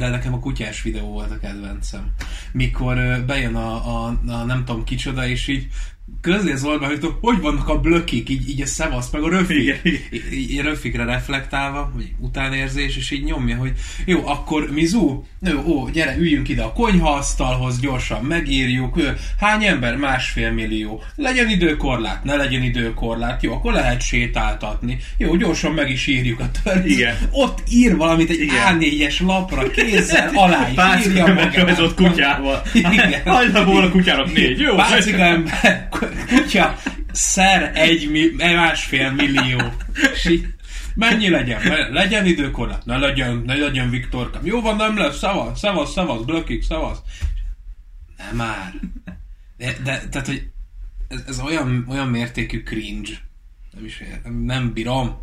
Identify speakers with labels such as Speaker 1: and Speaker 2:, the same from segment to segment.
Speaker 1: De nekem a kutyás videó volt a kedvencem. Mikor bejön a, a, a nem tudom kicsoda, és így közli az oldal, hogy hogy vannak a blökik, így, így a szevasz, meg a röfik,
Speaker 2: Igen, igen.
Speaker 1: így, röfikre reflektálva, vagy utánérzés, és így nyomja, hogy jó, akkor Mizu, jó, ó, gyere, üljünk ide a konyhaasztalhoz, gyorsan megírjuk, Ö, hány ember? Másfél millió. Legyen időkorlát, ne legyen időkorlát, jó, akkor lehet sétáltatni. Jó, gyorsan meg is írjuk a törvényt.
Speaker 2: Igen.
Speaker 1: Ott ír valamit egy
Speaker 2: Igen.
Speaker 1: A4-es lapra, kézzel, alá is írja
Speaker 2: megrajzolt kutyával.
Speaker 1: Igen.
Speaker 2: Volna a kutyának négy, jó?
Speaker 1: Pácika ember, kutya, szer egy másfél millió. Mennyi legyen? Le- Legyen időkorlát? Ne legyen, ne legyen Viktorka. Jó van, nem lesz, szavasz, szavasz, szavasz, blökik, szavasz. Nem már. De, de tehát, hogy ez, ez olyan, olyan mértékű cringe. Nem is értem, nem bírom.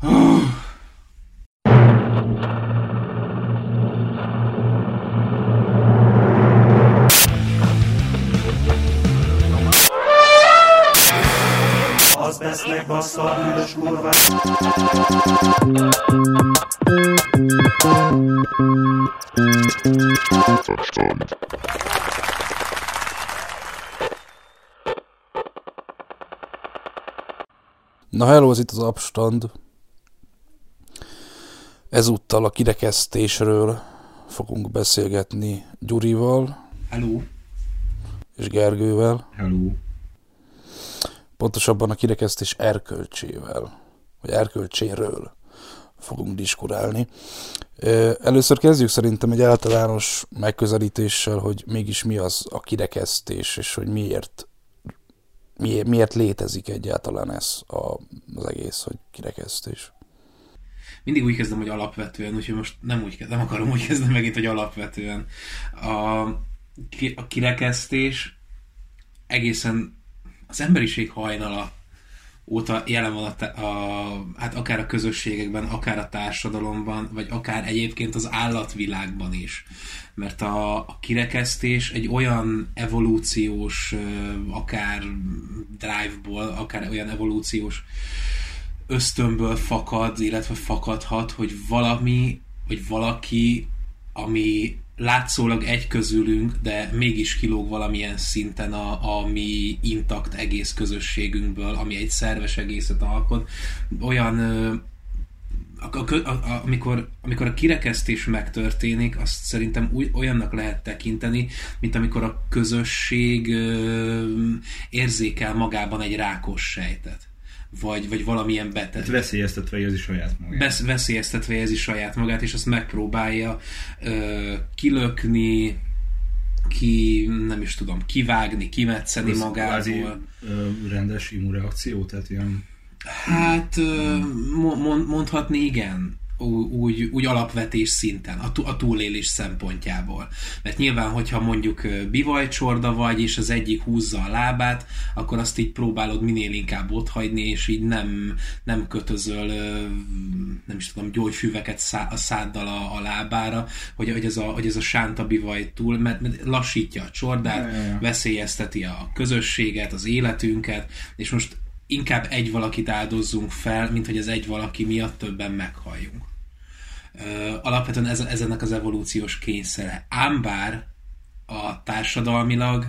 Speaker 3: Az
Speaker 4: Na hello, ez itt az Abstand. Ezúttal a kirekesztésről fogunk beszélgetni Gyurival
Speaker 1: Hello.
Speaker 4: és Gergővel,
Speaker 2: Hello.
Speaker 4: pontosabban a kirekesztés erkölcsével, vagy erkölcséről fogunk diskurálni. Először kezdjük szerintem egy általános megközelítéssel, hogy mégis mi az a kirekesztés, és hogy miért, miért, miért létezik egyáltalán ez a, az egész, hogy kirekesztés.
Speaker 1: Mindig úgy kezdem, hogy alapvetően, úgyhogy most nem úgy kezdem, akarom úgy kezdeni megint, hogy alapvetően. A, a kirekesztés egészen az emberiség hajnala óta jelen van a, a, hát akár a közösségekben, akár a társadalomban, vagy akár egyébként az állatvilágban is. Mert a, a kirekesztés egy olyan evolúciós, akár drive-ból, akár olyan evolúciós ösztönből fakad, illetve fakadhat, hogy valami, vagy valaki, ami látszólag egy közülünk, de mégis kilóg valamilyen szinten a, a mi intakt egész közösségünkből, ami egy szerves egészet alkot, olyan a, a, a, amikor, amikor a kirekesztés megtörténik, azt szerintem új, olyannak lehet tekinteni, mint amikor a közösség ö, érzékel magában egy rákos sejtet. Vagy, vagy valamilyen beteg
Speaker 2: Tehát veszélyeztetve érzi saját magát.
Speaker 1: vesz, veszélyeztetve érzi saját magát, és azt megpróbálja ö, kilökni, ki, nem is tudom, kivágni, kimetszeni
Speaker 2: Ez kvázi,
Speaker 1: magából.
Speaker 2: ö, rendes immunreakció, tehát ilyen
Speaker 1: Hát ö, mo- mon- mondhatni igen, úgy, úgy alapvetés szinten, a, a túlélés szempontjából. Mert nyilván, hogyha mondjuk bivajcsorda vagy, és az egyik húzza a lábát, akkor azt így próbálod minél inkább otthagyni, és így nem, nem kötözöl, nem is tudom, gyógyfüveket szá- a száddal a, a lábára, hogy, hogy, ez a, hogy ez a sánta bivaj túl, mert, mert lassítja a csordát,
Speaker 2: Ja, ja, ja.
Speaker 1: veszélyezteti a közösséget, az életünket, és most inkább egy valakit áldozzunk fel, mint hogy az egy valaki miatt többen meghalljunk. Alapvetően ez, ez ennek az evolúciós kényszere. Ám bár a társadalmilag,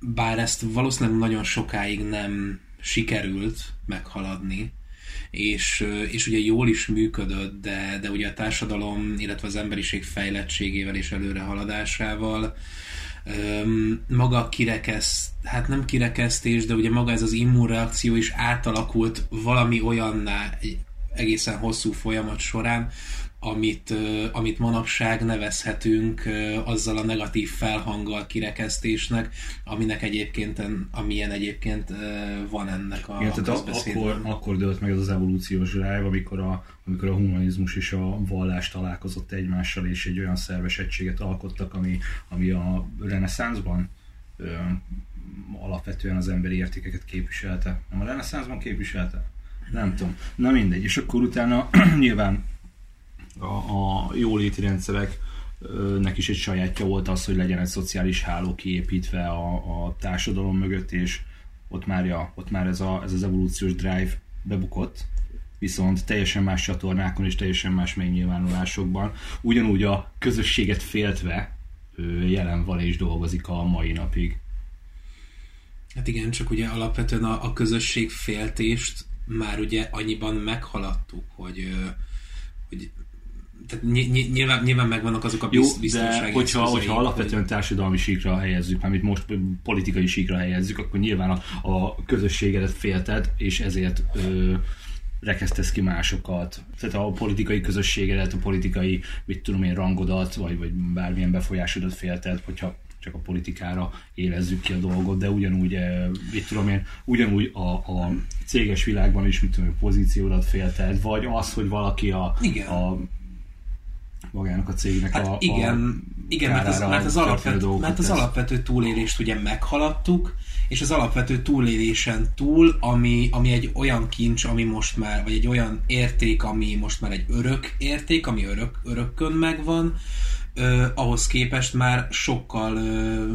Speaker 1: bár ezt valószínűleg nagyon sokáig nem sikerült meghaladni, és, és ugye jól is működött, de, de ugye a társadalom, illetve az emberiség fejlettségével és előrehaladásával Maga a hát nem kirekesztés, de ugye maga ez az immunreakció is átalakult valami olyanná egy egészen hosszú folyamat során, amit, amit manapság nevezhetünk azzal a negatív felhanggal kirekesztésnek, aminek egyébként, amilyen egyébként van ennek a,
Speaker 2: Igen, tehát akkor, akkor dőlt meg ez az evolúciós drive, amikor a, amikor a humanizmus és a vallás találkozott egymással, és egy olyan szerves egységet alkottak, ami, ami a reneszánszban alapvetően az emberi értékeket képviselte. Nem a reneszánszban képviselte? Nem tudom. Na mindegy. És akkor utána nyilván a, a jóléti rendszerek ö, nek is egy sajátja volt az, hogy legyen egy szociális háló kiépítve a, a társadalom mögött, és ott már, ja, ott már ez, a, ez az evolúciós drive bebukott, viszont teljesen más csatornákon és teljesen más megnyilvánulásokban, ugyanúgy a közösséget féltve jelen van és dolgozik a mai napig.
Speaker 1: Hát igen, csak ugye alapvetően a, a közösség féltést már ugye annyiban meghaladtuk, hogy, hogy tehát ny- ny- nyilván, nyilván megvannak azok a
Speaker 2: Jó,
Speaker 1: bizt, biztonsági
Speaker 2: de hogyha, hogyha alapvetően társadalmi síkra helyezzük, amit most politikai síkra helyezzük, akkor nyilván a, a közösségedet félted, és ezért ö, rekesztesz ki másokat. Tehát a politikai közösségedet, a politikai, mit tudom én, rangodat, vagy, vagy bármilyen befolyásodat félted, hogyha csak a politikára érezzük ki a dolgot, de ugyanúgy, mit tudom én, ugyanúgy a, a céges világban is, mit tudom én, pozíciódat félted, vagy az, hogy valaki a,
Speaker 1: Igen.
Speaker 2: a magának a cégnek
Speaker 1: Hát
Speaker 2: a,
Speaker 1: igen,
Speaker 2: a
Speaker 1: igen mert, az, mert, az alapvető, mert az alapvető túlélést ugye meghaladtuk, és az alapvető túlélésen túl, ami, ami egy olyan kincs, ami most már, vagy egy olyan érték, ami most már egy örök érték, ami örök, örökkön megvan, ö, ahhoz képest már sokkal ö,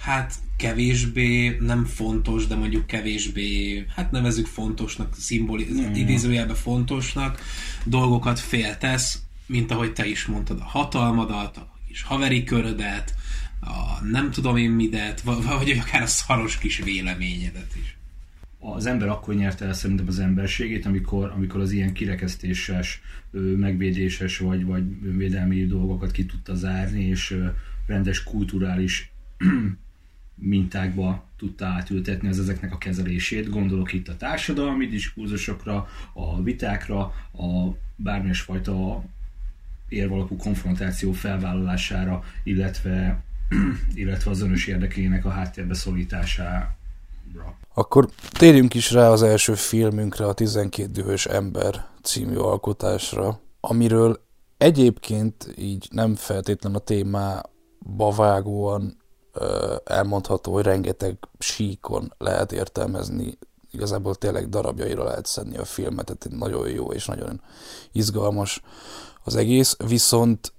Speaker 1: hát kevésbé, nem fontos, de mondjuk kevésbé, hát nevezük fontosnak, szimboli,
Speaker 2: Mm.
Speaker 1: idézőjelben fontosnak, dolgokat féltesz, mint ahogy te is mondtad, a hatalmadat, a kis haveri körödet, a nem tudom én midet, vagy vagy akár a szaros kis véleményedet is.
Speaker 2: az ember akkor nyerte el szerintem az emberségét, amikor, amikor az ilyen kirekesztéses, megvédéses vagy, vagy védelmi dolgokat ki tudta zárni, és rendes kulturális mintákba tudta átültetni az ezeknek a kezelését. Gondolok itt a társadalmi diskurzusokra, a vitákra, a bármilyen fajta érvalapú konfrontáció felvállalására, illetve, illetve az önös érdekének a háttérbe szorítására.
Speaker 4: Akkor térjünk is rá az első filmünkre, a 12 dühös ember című alkotásra, amiről egyébként így nem feltétlen a témába vágóan elmondható, hogy rengeteg síkon lehet értelmezni, igazából tényleg darabjaira lehet szedni a filmet, tehát nagyon jó és nagyon izgalmas az egész, viszont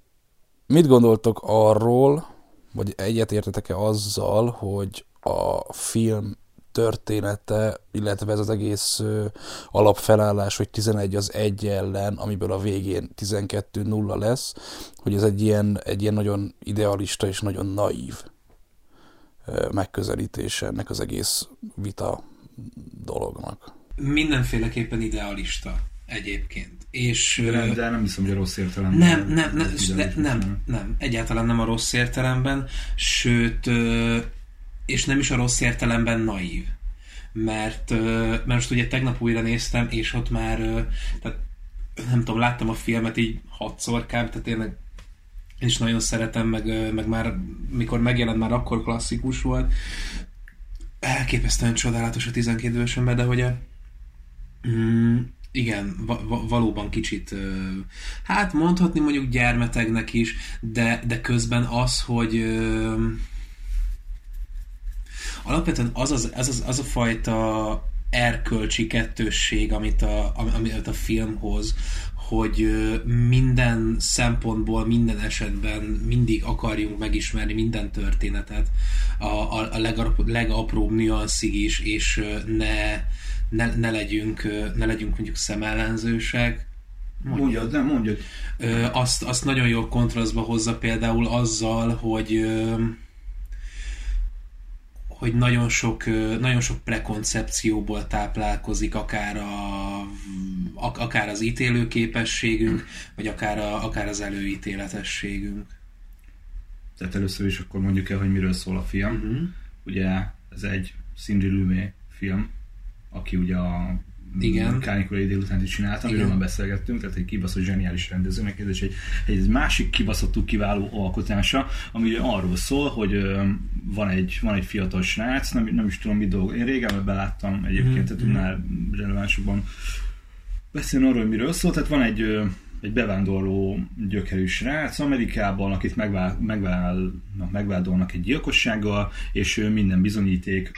Speaker 4: mit gondoltok arról, vagy egyetértetek-e azzal, hogy a film története, illetve ez az egész alapfelállás, hogy 11 az 1 ellen, amiből a végén 12-0 lesz, hogy ez egy ilyen, egy ilyen nagyon idealista és nagyon naív megközelítése ennek az egész vita dolognak.
Speaker 1: Mindenféleképpen idealista egyébként. És,
Speaker 2: De de nem hiszem, hogy a rossz értelemben.
Speaker 1: Nem, nem, nem, de, nem, nem, egyáltalán nem a rossz értelemben, sőt, és nem is a rossz értelemben naív. Mert, mert most ugye tegnap újra néztem, és ott már, tehát nem tudom, láttam a filmet így hatszor kb, tehát tényleg én is nagyon szeretem, meg, meg már mikor megjelent, már akkor klasszikus volt. Elképesztően csodálatos a 12 éves ember, de hogy a, Mm, igen, va- va- valóban kicsit, hát mondhatni mondjuk gyermetegnek is, de, de közben az, hogy alapvetően az, az, az, az, az a fajta erkölcsi kettősség, amit a, ami- amit a film hoz, hogy minden szempontból, minden esetben mindig akarjunk megismerni minden történetet, a, a, a legapróbb nüanszig is, és ne, ne, ne, legyünk, ne legyünk mondjuk szemellenzősek.
Speaker 2: Mondjad, nem, mondjad.
Speaker 1: Ö, azt, azt nagyon jól kontrasztba hozza például azzal, hogy ö, hogy nagyon sok, nagyon sok prekoncepcióból táplálkozik akár, a, ak- akár az ítélőképességünk, vagy akár, a, akár az előítéletességünk.
Speaker 2: Tehát először is akkor mondjuk el, hogy miről szól a film.
Speaker 1: Uh-huh.
Speaker 2: Ugye ez egy Cindy Lumé film, aki ugye a
Speaker 1: Igen.
Speaker 2: Kánikulai délután is csinálta, amiről már beszélgettünk, tehát egy kibaszott zseniális rendezőnek, ez is egy, egy másik kibaszottul kiváló alkotása, ami arról szól, hogy van egy, van egy fiatal srác, nem, nem is tudom mi dolog, én régen beláttam egyébként,
Speaker 1: Mhm,
Speaker 2: tehát tudnál relevánsabban beszélni arról, hogy miről szól, tehát van egy, egy bevándorló gyökerű srác Amerikában, akit megvál, megválnak, megvádolnak egy gyilkossággal, és minden bizonyíték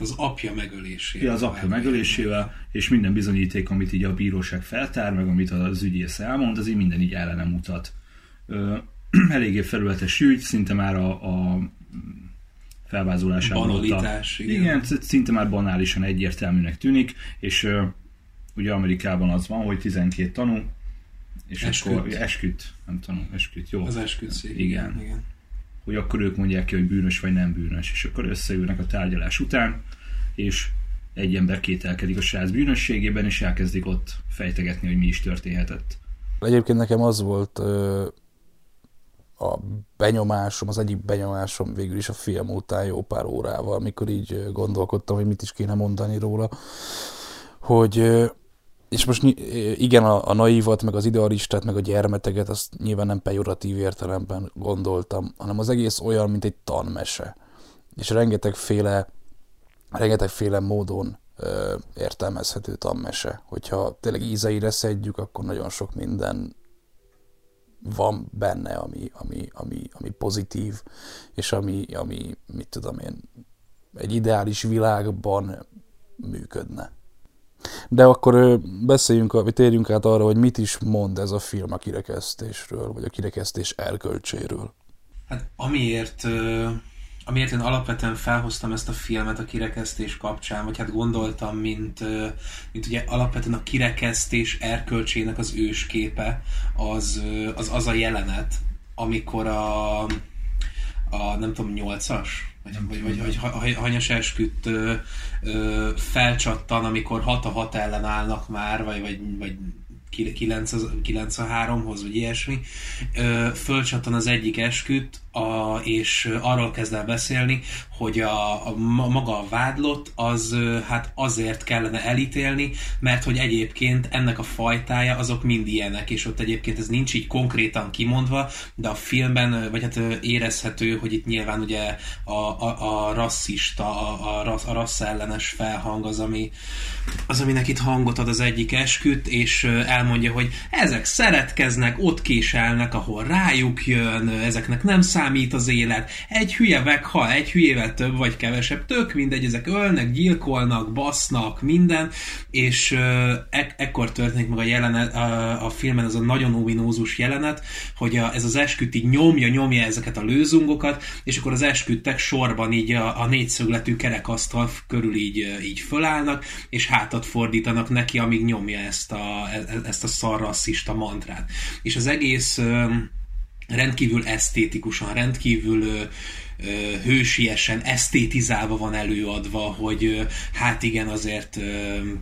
Speaker 1: az apja megölésével.
Speaker 2: Ja, az apja megölésével, és minden bizonyíték, amit így a bíróság feltár, meg amit az ügyész elmond, az így minden így ellene mutat. Ö, eléggé felületes ügy, szinte már a, a felvázolásában.
Speaker 1: Banalitás, igen.
Speaker 2: igen. szinte már banálisan egyértelműnek tűnik, és ö, ugye Amerikában az van, hogy 12 tanú, és
Speaker 1: Esküt.
Speaker 2: akkor esküt, nem tanú, esküt, jó.
Speaker 1: Az esküdszék.
Speaker 2: Igen.
Speaker 1: Igen.
Speaker 2: Hogy akkor ők mondják ki, hogy bűnös vagy nem bűnös, és akkor összeülnek a tárgyalás után, és egy ember kételkedik a srác bűnösségében, és elkezdik ott fejtegetni, hogy mi is történhetett.
Speaker 4: Egyébként nekem az volt ö, a benyomásom, az egyik benyomásom végül is a film után jó pár órával, amikor így gondolkodtam, hogy mit is kéne mondani róla, hogy és most igen, a, a naívat, meg az idealistát, meg a gyermeteket, azt nyilván nem pejoratív értelemben gondoltam, hanem az egész olyan, mint egy tanmese. És rengetegféle, rengetegféle módon ö, értelmezhető tanmese. Hogyha tényleg ízeire szedjük, akkor nagyon sok minden van benne, ami, ami, ami, ami pozitív, és ami, ami, mit tudom én, egy ideális világban működne. De akkor beszéljünk, vagy térjünk át arra, hogy mit is mond ez a film a kirekesztésről, vagy a kirekesztés erkölcséről.
Speaker 1: Hát amiért, amiért én alapvetően felhoztam ezt a filmet a kirekesztés kapcsán, vagy hát gondoltam, mint, mint ugye alapvetően a kirekesztés erkölcsének az ősképe, az, az az a jelenet, amikor a, a nem tudom, nyolcas? Vagy, vagy, vagy, vagy ha- ha- hanyas esküdt ö, ö, felcsattan, amikor hat a hat ellen állnak már, vagy, vagy, vagy 9, 9 a 3-hoz, vagy ilyesmi, ö, fölcsattan az egyik esküt, a, és arról kezd el beszélni, hogy a, a ma- maga a vádlott az hát azért kellene elítélni, mert hogy egyébként ennek a fajtája azok mind ilyenek, és ott egyébként ez nincs így konkrétan kimondva, de a filmben, vagy hát érezhető, hogy itt nyilván ugye a, a, a rasszista, a, a, a rasszellenes felhang az, ami, az, aminek itt hangot ad az egyik esküt, és elmondja, hogy ezek szeretkeznek, ott késelnek, ahol rájuk jön, ezeknek nem számít az élet, egy hülye meghal, egy hülyével több vagy kevesebb, tök mindegy, ezek ölnek, gyilkolnak, basznak, minden, és ek- ekkor történik meg a jelenet, a, a filmen ez a nagyon ominózus jelenet, hogy a, ez az esküt így nyomja, nyomja ezeket a lőzungokat, és akkor az esküdtek sorban így a, a négyszögletű kerekasztal körül így, így fölállnak, és hátat fordítanak neki, amíg nyomja ezt a, e- ezt a szarrasszista mantrát. És az egész rendkívül esztétikusan, rendkívül hősiesen, esztétizálva van előadva, hogy hát igen, azért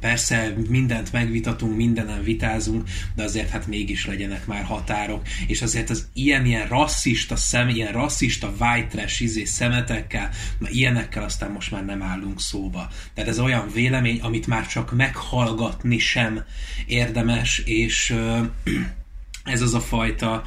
Speaker 1: persze mindent megvitatunk, mindenen vitázunk, de azért hát mégis legyenek már határok, és azért az ilyen-ilyen rasszista szem, ilyen rasszista white trash izé szemetekkel, na ilyenekkel aztán most már nem állunk szóba. Tehát ez olyan vélemény, amit már csak meghallgatni sem érdemes, és ez az a fajta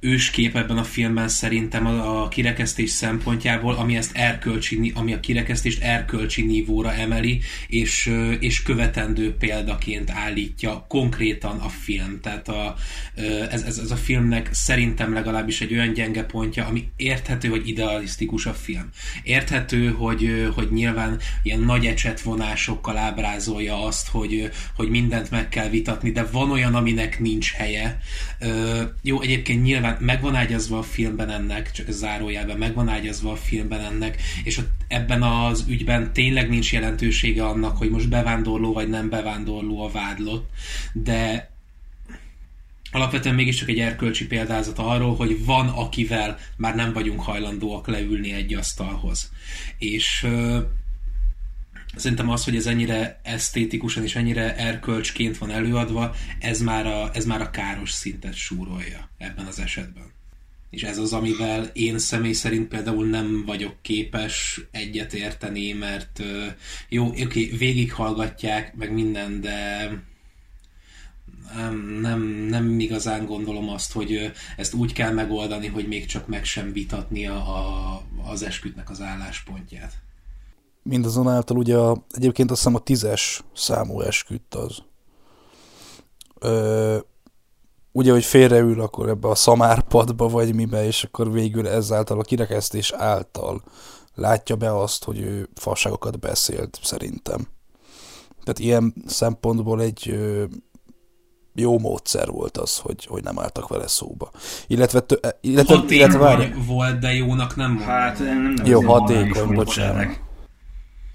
Speaker 1: őskép ebben a filmben szerintem a, a kirekesztés szempontjából, ami ezt erkölcsi, ami a kirekesztést erkölcsi nívóra emeli, és, és követendő példaként állítja konkrétan a film. Tehát a, ez, ez, ez a filmnek szerintem legalábbis egy olyan gyenge pontja, ami érthető, hogy idealisztikus a film. Érthető, hogy, hogy nyilván ilyen nagy ecsetvonásokkal ábrázolja azt, hogy, hogy mindent meg kell vitatni, de van olyan, aminek nincs helye. Jó, egyébként nyilván meg van ágyazva a filmben ennek, csak ez zárójelben, meg van ágyazva a filmben ennek, és ott ebben az ügyben tényleg nincs jelentősége annak, hogy most bevándorló vagy nem bevándorló a vádlott, de alapvetően mégiscsak egy erkölcsi példázat arról, hogy van, akivel már nem vagyunk hajlandóak leülni egy asztalhoz. És Szerintem az, hogy ez ennyire esztétikusan és ennyire erkölcsként van előadva, ez már a, ez már a káros szintet súrolja ebben az esetben. És ez az, amivel én személy szerint például nem vagyok képes egyet érteni, mert jó, oké, végighallgatják, meg minden, de nem, nem, nem igazán gondolom azt, hogy ezt úgy kell megoldani, hogy még csak meg sem vitatni a, az eskütnek az álláspontját.
Speaker 4: Mindazonáltal ugye a, egyébként azt hiszem a tízes számú esküdt az. Ö, ugye, hogy félreül akkor ebbe a szamárpadba, vagy mibe, és akkor végül ezáltal a kirekesztés által látja be azt, hogy ő fasságokat beszélt, szerintem. Tehát ilyen szempontból egy ö, jó módszer volt az, hogy, hogy nem álltak vele szóba. Illetve, tö, illetve, illetve
Speaker 1: Hatékony
Speaker 4: várj,
Speaker 1: volt, de jónak nem.
Speaker 2: Hát nem, nem
Speaker 4: Jó, hatékony, bocsánat.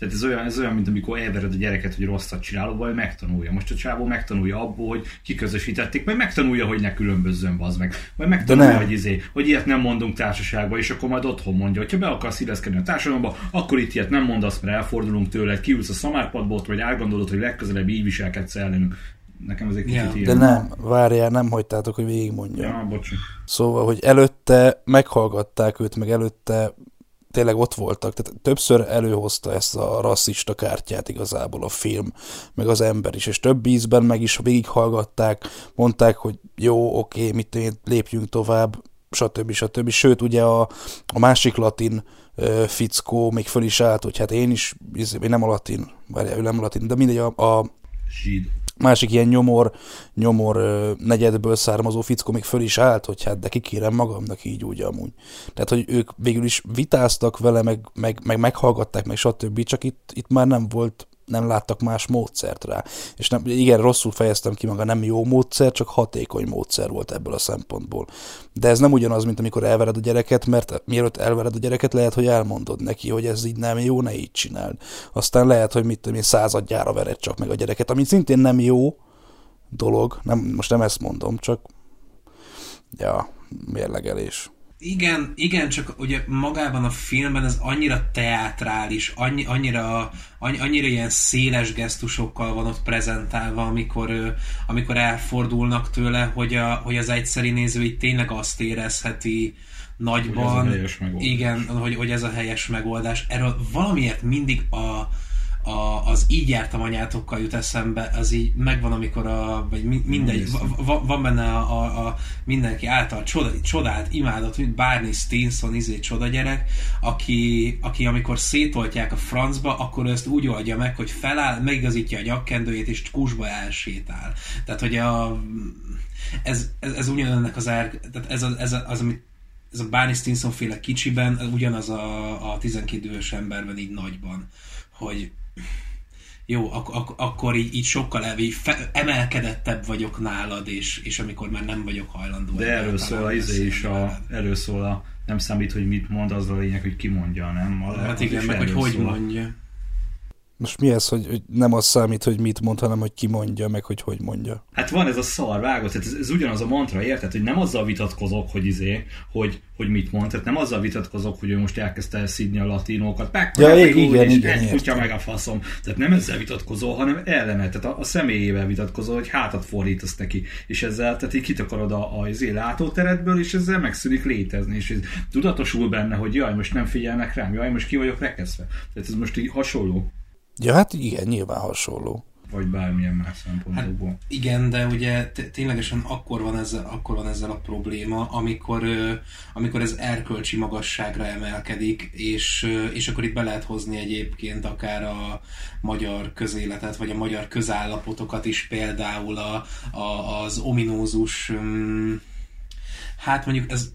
Speaker 2: Tehát ez olyan, ez olyan, mint amikor elvered a gyereket, hogy rosszat csinálok, vagy megtanulja. Most a csávó megtanulja abból, hogy kiközösítették, majd megtanulja, hogy ne különbözzön, bazd meg. Vagy megtanulja, hogy, izé, hogy ilyet nem mondunk társaságba, és akkor majd otthon mondja, hogy ha be akarsz illeszkedni a társadalomba, akkor itt ilyet nem mondasz, mert elfordulunk tőled, kiülsz a szamárpadból, vagy átgondolod, hogy legközelebb így viselkedsz ellenünk. Nekem ez egy kicsit
Speaker 1: Ja.
Speaker 2: ilyen.
Speaker 4: De nem, várjál, nem hagytátok, hogy végigmondjam.
Speaker 2: Ja, bocs.
Speaker 4: Szóval, hogy előtte meghallgatták őt, meg előtte tényleg ott voltak. Tehát többször előhozta ezt a rasszista kártyát igazából a film, meg az ember is, és több ízben meg is végighallgatták, mondták, hogy jó, oké, mit én, lépjünk tovább, stb. stb. Sőt, ugye a, a másik latin ö, fickó még föl is állt, hogy hát én is, én nem a latin, várjál, ő nem a latin, de mindegy, a, a. másik ilyen nyomor, nyomor negyedből származó fickó még föl is állt, hogy hát de kikérem magamnak így úgy amúgy. Tehát, hogy ők végül is vitáztak vele, meg, meg, meg meghallgatták, meg stb. Csak itt, itt már nem volt, nem láttak más módszert rá. És nem, igen, rosszul fejeztem ki maga, nem jó módszer, csak hatékony módszer volt ebből a szempontból. De ez nem ugyanaz, mint amikor elvered a gyereket, mert mielőtt elvered a gyereket, lehet, hogy elmondod neki, hogy ez így nem jó, ne így csináld. Aztán lehet, hogy mit tudom én, századjára vered csak meg a gyereket, ami szintén nem jó dolog, nem, most nem ezt mondom, csak ja, mérlegelés.
Speaker 1: Igen, igen, csak ugye magában a filmben ez annyira teátrális, annyi, annyira, annyi, annyira ilyen széles gesztusokkal van ott prezentálva, amikor, amikor elfordulnak tőle, hogy, a, hogy az egyszeri néző így tényleg azt érezheti nagyban.
Speaker 2: Hogy ez a helyes megoldás.
Speaker 1: Igen, hogy, hogy ez a helyes megoldás. Erről valamiért mindig a, a, az így jártam anyátokkal jut eszembe, az így megvan, amikor a, vagy mi- mindegy, va- va- van benne a, a, a mindenki által csoda, csodált, imádott, mint Barney Stinson, izé csoda gyerek, aki, aki amikor szétoltják a francba, akkor ezt úgy oldja meg, hogy feláll, megigazítja a nyakkendőjét, és kusba elsétál. Tehát, hogy a, ez, ez, ez ugyanennek az ár, tehát ez, a, ez a, az, amit ez a Barney Stinson féle kicsiben, ugyanaz a, a 12 dühös emberben így nagyban, hogy jó, ak- ak- akkor így, így sokkal elvé, fe- emelkedettebb vagyok nálad, és, és amikor már nem vagyok hajlandó.
Speaker 2: De erről szól a izé is, a, erről szól a nem számít, hogy mit mond, az a lényeg, hogy ki mondja, nem? A,
Speaker 1: Hát igen, meg hogy hogy mondja.
Speaker 4: Most mi ez, hogy, hogy nem az számít, hogy mit mond, hanem hogy ki mondja, meg hogy hogy mondja.
Speaker 2: Hát van ez a szar, vágod, tehát ez, ez ugyanaz a mantra, érted? Hogy nem azzal vitatkozok, hogy izé, hogy, hogy mit mond, tehát nem azzal vitatkozok, hogy ő most elkezdte elszídni a latinókat, meg,
Speaker 4: Ja,
Speaker 2: meg,
Speaker 4: igen,
Speaker 2: úr, és
Speaker 4: igen,
Speaker 2: egy kutya meg a faszom. Tehát nem ezzel vitatkozol, hanem ellene, tehát a, a személyével vitatkozol, hogy hátat fordítasz neki, és ezzel, tehát így kitakarod a, a izé látóteredből, és ezzel megszűnik létezni, és ez tudatosul benne, hogy jaj, most nem figyelnek rám, jaj, most ki vagyok rekeszve. Tehát ez most így hasonló,
Speaker 4: Ja, hát igen, nyilván hasonló.
Speaker 2: vagy bármilyen más szempontokból.
Speaker 1: Igen, de ugye ténylegesen akkor van, ezzel, akkor van ezzel a probléma, amikor, amikor ez erkölcsi magasságra emelkedik, és, és akkor itt be lehet hozni egyébként akár a magyar közéletet, vagy a magyar közállapotokat is, például a, a, az ominózus, um, hát mondjuk ez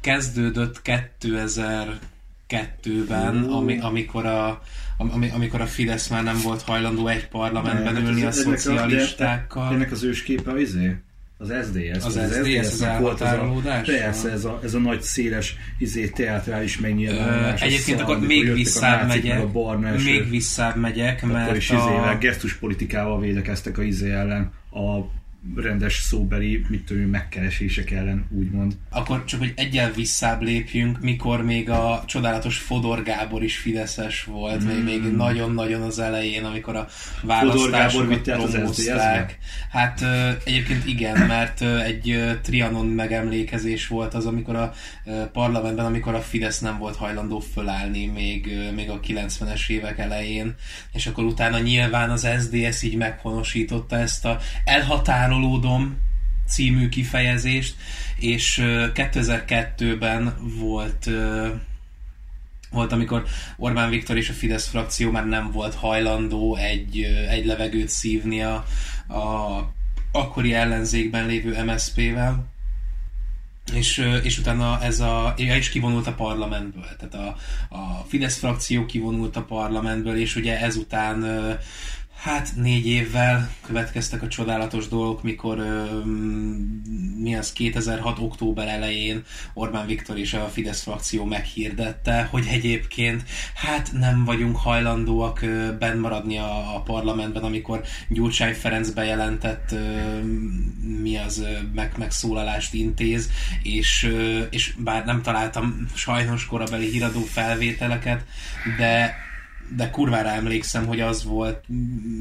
Speaker 1: kezdődött 2002-ben, ami, amikor a ami, amikor a Fidesz már nem volt hajlandó egy parlamentben
Speaker 2: Nem,
Speaker 1: ülni a
Speaker 2: hát
Speaker 1: szocialistákkal.
Speaker 2: Ennek az ősképe az izé? Az SDS.
Speaker 1: Az
Speaker 2: Az
Speaker 1: SDS, az elhatárolódás?
Speaker 2: persze, ez a, ez a nagy széles izé, teátrális
Speaker 1: Ö,
Speaker 2: megnyilvánulás.
Speaker 1: Egyébként akkor még visszább megyek, még visszább megyek,
Speaker 2: akkor
Speaker 1: mert
Speaker 2: is izével, gesztuspolitikával védekeztek a izé ellen, a rendes szóbeli, mit tudom, megkeresések ellen, úgymond.
Speaker 1: akkor csak hogy egyel visszább lépjünk, mikor még a csodálatos Fodor Gábor is Fideszes volt, még, még nagyon-nagyon az elején, amikor a
Speaker 2: Hmm.
Speaker 1: Választásokat promózták. Hát ö, egyébként igen, mert ö, egy ö, Trianon megemlékezés volt az, amikor a parlamentben, amikor a Fidesz nem volt hajlandó fölállni még, még a 90-es évek elején, és akkor utána nyilván az SDS így meghonosította ezt a elhatárolódom című kifejezést, és ö, 2002-ben volt volt, amikor Orbán Viktor és a Fidesz frakció már nem volt hajlandó egy, egy levegőt szívni a, a akkori ellenzékben lévő MSZP-vel, és, és utána ez a, ja, is kivonult a parlamentből, tehát a, a Fidesz frakció kivonult a parlamentből, és ugye ezután Hát négy évvel következtek a csodálatos dolgok, mikor ö, mi az 2006. október elején Orbán Viktor és a Fidesz frakció meghirdette, hogy egyébként hát nem vagyunk hajlandóak ö, benn maradni a, a parlamentben, amikor Gyurcsány Ferenc bejelentett ö, mi az meg, megszólalást intéz, és, ö, és bár nem találtam sajnos korabeli híradó felvételeket, de de kurvára emlékszem, hogy az volt...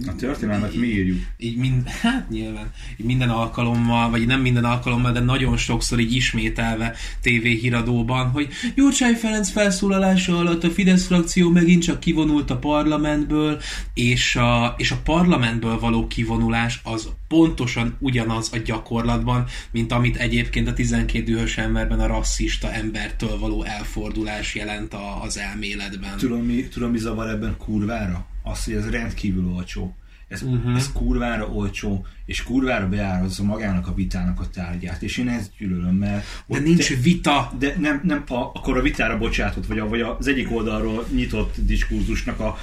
Speaker 2: A történelmet mi írjuk.
Speaker 1: Így mind, hát nyilván, így minden alkalommal, vagy nem minden alkalommal, de nagyon sokszor így ismételve TV híradóban, hogy Gyurcsány Ferenc felszólalása alatt a Fidesz frakció megint csak kivonult a parlamentből, és a, és a parlamentből való kivonulás az pontosan ugyanaz a gyakorlatban, mint amit egyébként a 12 dühös emberben a rasszista embertől való elfordulás jelent a, az elméletben.
Speaker 2: Tudom mi, tudom, mi zavar ebben kurvára? Az, hogy ez rendkívül olcsó. Ez, uh-huh. ez kurvára olcsó, és kurvára beárazza magának a vitának a tárgyát, és én ezt gyűlölöm, mert...
Speaker 1: De nincs te, vita!
Speaker 2: De nem, nem a, akkor a vitára bocsátott, vagy, a, vagy az egyik oldalról nyitott diskurzusnak a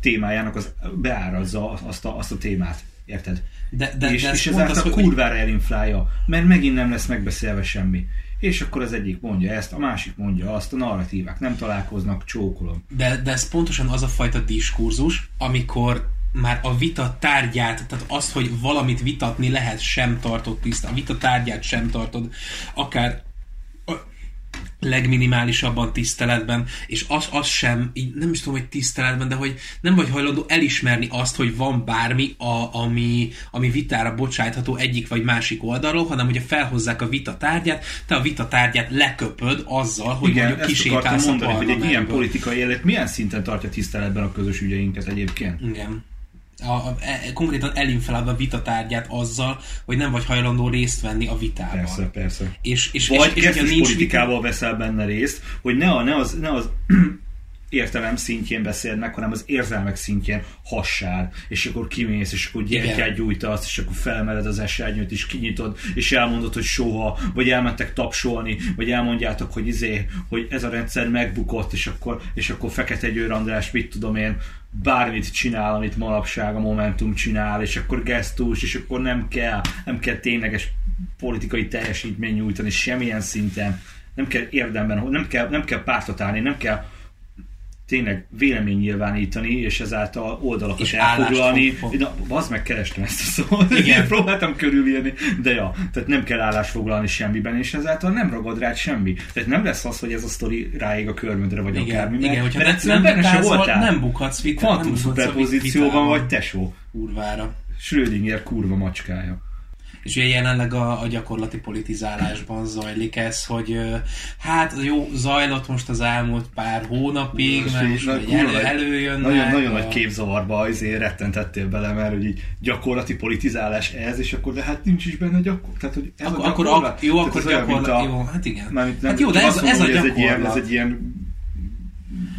Speaker 2: témájának az beárazza azt a, azt a témát. Érted?
Speaker 1: De, de,
Speaker 2: és,
Speaker 1: de
Speaker 2: és ezáltal az, kurvára hogy... elinflálja, mert megint nem lesz megbeszélve semmi. És akkor az egyik mondja ezt, a másik mondja azt, a narratívák nem találkoznak, csókolom.
Speaker 1: De, de ez pontosan az a fajta diskurzus, amikor már a vita tárgyát, tehát azt, hogy valamit vitatni lehet, sem tartott tiszta. A vita tárgyát sem tartod, akár legminimálisabban tiszteletben, és az, az sem, így nem is tudom, hogy tiszteletben, de hogy nem vagy hajlandó elismerni azt, hogy van bármi, a, ami, ami vitára bocsájtható egyik vagy másik oldalról, hanem hogyha felhozzák a vita tárgyát, te a vita tárgyát leköpöd azzal, hogy
Speaker 2: Igen,
Speaker 1: mondjuk kisétálsz mondani,
Speaker 2: hogy egy ilyen politikai élet milyen szinten tartja tiszteletben a közös ügyeinket egyébként.
Speaker 1: Igen a, a, e, konkrétan elinfeled a vitatárgyát azzal, hogy nem vagy hajlandó részt venni a vitában.
Speaker 2: Persze, persze.
Speaker 1: És, és,
Speaker 2: vagy
Speaker 1: és, és,
Speaker 2: nincs politikával vita... veszel benne részt, hogy ne, a, ne az, ne az értelem szintjén beszéld meg, hanem az érzelmek szintjén hassál, és akkor kimész, és akkor gyertyát gyújtasz, és akkor felmeled az esernyőt, és kinyitod, és elmondod, hogy soha, vagy elmentek tapsolni, vagy elmondjátok, hogy izé, hogy ez a rendszer megbukott, és akkor, és akkor Fekete Győr András, mit tudom én, bármit csinál, amit manapság a Momentum csinál, és akkor gesztus, és akkor nem kell, nem kell tényleges politikai teljesítmény nyújtani semmilyen szinten, nem kell érdemben, nem kell, nem kell pártot állni, nem kell tényleg vélemény nyilvánítani, és ezáltal oldalakat és elfoglalni. Na, az meg kerestem ezt a szót. Igen. Próbáltam körülírni, de ja, tehát nem kell állásfoglalni semmiben, és ezáltal nem ragad rád semmi. Tehát nem lesz az, hogy ez a sztori ráig a körmödre, vagy igen, akármi.
Speaker 1: Igen, mert, hogyha mert nem, benne sem voltál. Nem bukhatsz vitát.
Speaker 2: Kvantum szuperpozícióban vagy tesó.
Speaker 1: Kurvára.
Speaker 2: Schrödinger kurva macskája.
Speaker 1: És ugye jelenleg a, a gyakorlati politizálásban zajlik ez, hogy hát jó, zajlott most az elmúlt pár hónapig, most mert most elő, előjönnek.
Speaker 2: Nagyon, nagyon a... nagy képzavarba azért rettentettél bele, mert hogy így gyakorlati politizálás ez, és akkor de hát nincs is benne gyakor... Tehát, hogy ez
Speaker 1: akkor, a akkor, ak- jó, akkor gyakorlat, jó, hát igen. Nem, hát jó, de ez, ez, a gyakorlat. Ez egy ilyen,
Speaker 2: ez egy ilyen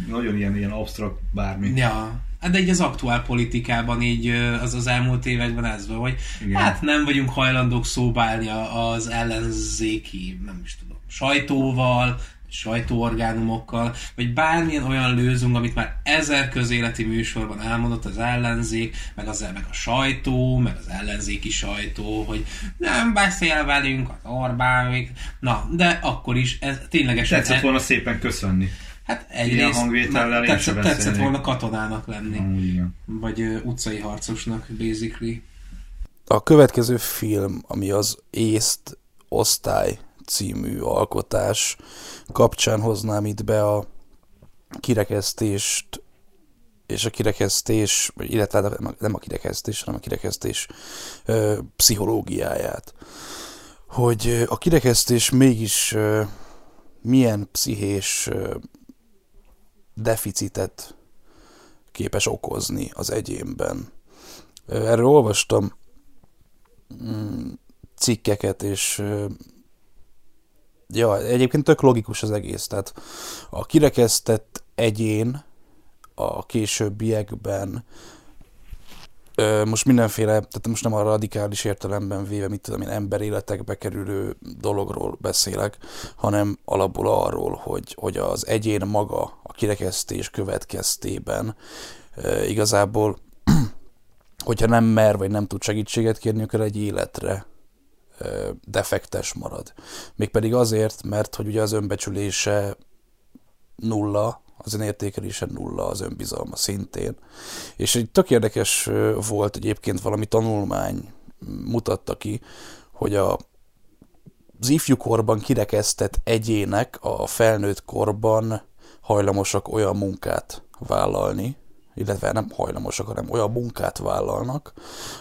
Speaker 2: nagyon ilyen, ilyen absztrakt bármi.
Speaker 1: Ja, de így az aktuál politikában így az az elmúlt években ez van, hogy Igen. hát nem vagyunk hajlandók szóbálni az ellenzéki, nem is tudom, sajtóval, sajtóorgánumokkal, vagy bármilyen olyan lőzünk, amit már ezer közéleti műsorban elmondott az ellenzék, meg, az, meg a sajtó, meg az ellenzéki sajtó, hogy nem beszél velünk az Orbán, na, de akkor is ez ténylegesen...
Speaker 2: Tetszett volna szépen köszönni.
Speaker 1: Hát egyrészt hangvétellel tetszett, tetszett volna katonának lenni.
Speaker 2: Ah,
Speaker 1: Vagy uh, utcai harcosnak, basically.
Speaker 4: A következő film, ami az Észt Osztály című alkotás kapcsán hoznám itt be a kirekesztést és a kirekesztés, illetve nem a kirekesztés, hanem a kirekesztés ö, pszichológiáját. Hogy a kirekesztés mégis ö, milyen pszichés ö, deficitet képes okozni az egyénben. Erről olvastam mm, cikkeket, és ja, egyébként tök logikus az egész. Tehát a kirekesztett egyén a későbbiekben most mindenféle, tehát most nem a radikális értelemben véve, mit tudom én, emberéletekbe kerülő dologról beszélek, hanem alapból arról, hogy, hogy az egyén maga a kirekesztés következtében igazából hogyha nem mer, vagy nem tud segítséget kérni, akkor egy életre defektes marad. Mégpedig azért, mert hogy ugye az önbecsülése nulla, az önértékelése nulla, az önbizalma szintén. És egy tök érdekes volt egyébként valami tanulmány mutatta ki, hogy a, az ifjúkorban kirekesztett egyének a felnőtt korban hajlamosak olyan munkát vállalni, illetve nem hajlamosak, hanem olyan munkát vállalnak,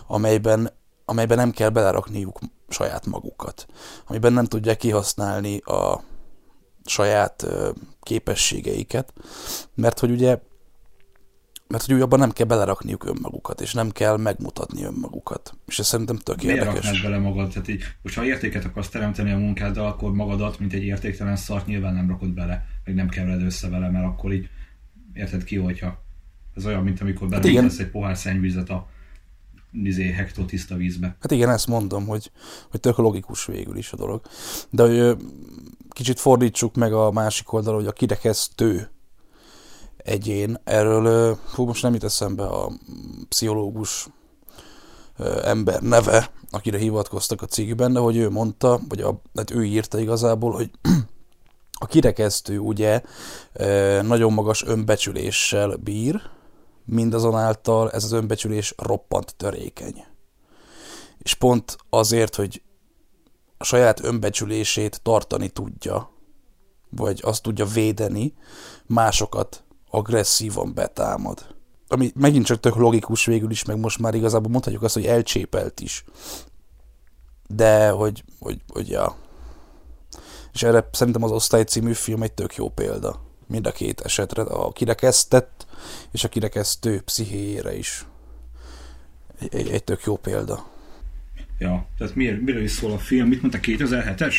Speaker 4: amelyben, amelyben nem kell belerakniuk saját magukat, amiben nem tudják kihasználni a saját képességeiket, mert hogy ugye mert hogy abban nem kell belerakniuk önmagukat, és nem kell megmutatni önmagukat. És ez szerintem tök
Speaker 2: Miért
Speaker 4: érdekes.
Speaker 2: raknád bele magad? Tehát így, most ha értéket akarsz teremteni a munkáddal, akkor magadat, mint egy értéktelen szart nyilván nem rakod bele, meg nem kevered össze vele, mert akkor így érted ki, hogyha ez olyan, mint amikor
Speaker 4: Hát igen.
Speaker 2: belemutasz egy pohár szennyvizet a izé, hektó tiszta vízbe.
Speaker 4: Hát igen, ezt mondom, hogy, hogy tök logikus végül is a dolog. De hogy kicsit fordítsuk meg a másik oldalra, hogy a kirekesztő egyén, erről, hú, most nem jut eszembe a pszichológus ember neve, akire hivatkoztak a cikkben, de hogy ő mondta, vagy a, hát ő írta igazából, hogy a kirekesztő ugye nagyon magas önbecsüléssel bír, mindazonáltal ez az önbecsülés roppant törékeny. És pont azért, hogy a saját önbecsülését tartani tudja, vagy azt tudja védeni, másokat agresszívan betámad. Ami megint csak tök logikus végül is, meg most már igazából mondhatjuk azt, hogy elcsépelt is. De, hogy, hogy, hogy ja. És erre szerintem az Osztály című film egy tök jó példa. Mind a két esetre, a kirekesztett és a kirekesztő pszichéjére is. Egy, egy, egy tök jó példa.
Speaker 2: Ja, tehát miért, miről is szól a film? Mit mondta, 2007-es?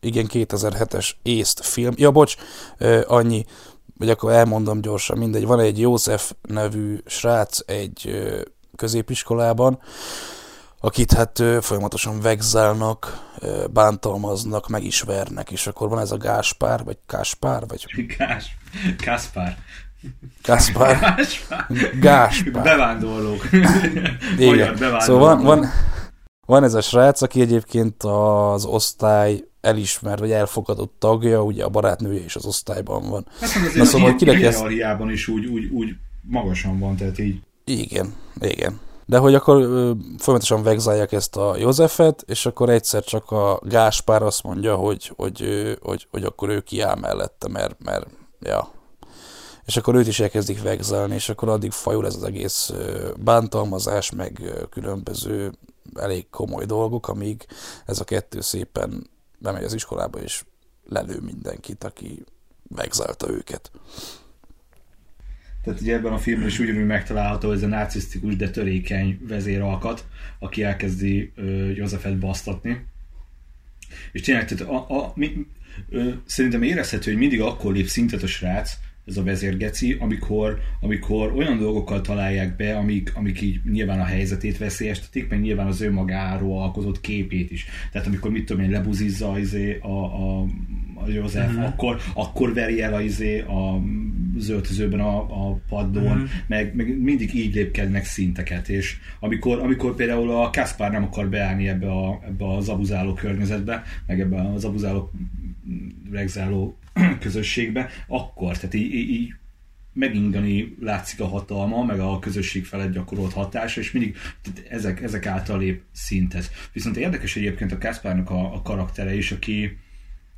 Speaker 4: Igen, 2007-es észt film. Ja, bocs, annyi, vagy akkor elmondom gyorsan, mindegy. Van egy József nevű srác egy középiskolában, akit hát folyamatosan vegzálnak, bántalmaznak, meg is vernek, és akkor van ez a Gáspár, vagy Káspár, vagy
Speaker 2: Gás, Kaspár.
Speaker 4: Gáspár,
Speaker 2: Gáspár.
Speaker 4: Gáspár.
Speaker 2: Bevándorlók.
Speaker 4: Igen.
Speaker 2: Bevándorlók.
Speaker 4: Szóval van, van, van ez a srác, aki egyébként az osztály elismert, vagy elfogadott tagja, ugye a barátnője is az osztályban van.
Speaker 2: Hát
Speaker 4: Na szóval,
Speaker 2: a
Speaker 4: hogy kirekeszt...
Speaker 2: hierarchiában is úgy, úgy, úgy magasan van, tehát így
Speaker 4: Igen, igen. De hogy akkor ö, folyamatosan vegzálják ezt a Józsefet, és akkor egyszer csak a Gáspár azt mondja, hogy, hogy, ö, hogy, hogy akkor ő kiáll mellette, mert, mert ja. És akkor őt is elkezdik vegzálni, és akkor addig fajul ez az egész bántalmazás, meg különböző elég komoly dolgok, amíg ez a kettő szépen bemegy az iskolába, és lelő mindenkit, aki vegzálta őket.
Speaker 2: Tehát ugye ebben a filmben is ugyanúgy megtalálható ez a narcisztikus, de törékeny vezéralkat, aki elkezdi ö, Józsefet basztatni. És tényleg, tehát a, a, mi, ö, szerintem érezhető, hogy mindig akkor lép szintet a srác, ez a vezérgeci, amikor, amikor olyan dolgokkal találják be, amik, amik így nyilván a helyzetét veszélyeztetik, meg nyilván az önmagáról alkotott képét is. Tehát amikor mit tudom én, lebuzizza izé a, a, a József, uh-huh. akkor, akkor veri el a, izé a zöldözőben a, a padlón, uh-huh. meg, meg, mindig így lépkednek szinteket, és amikor, amikor például a Kaspar nem akar beállni ebbe, a, ebbe az abuzáló környezetbe, meg ebbe az abuzáló regzáló közösségbe, akkor, tehát így, így, megingani látszik a hatalma, meg a közösség felett gyakorolt hatása, és mindig tehát ezek, ezek által lép szinthez. Viszont érdekes egyébként a Kaspárnak a, a karaktere is, aki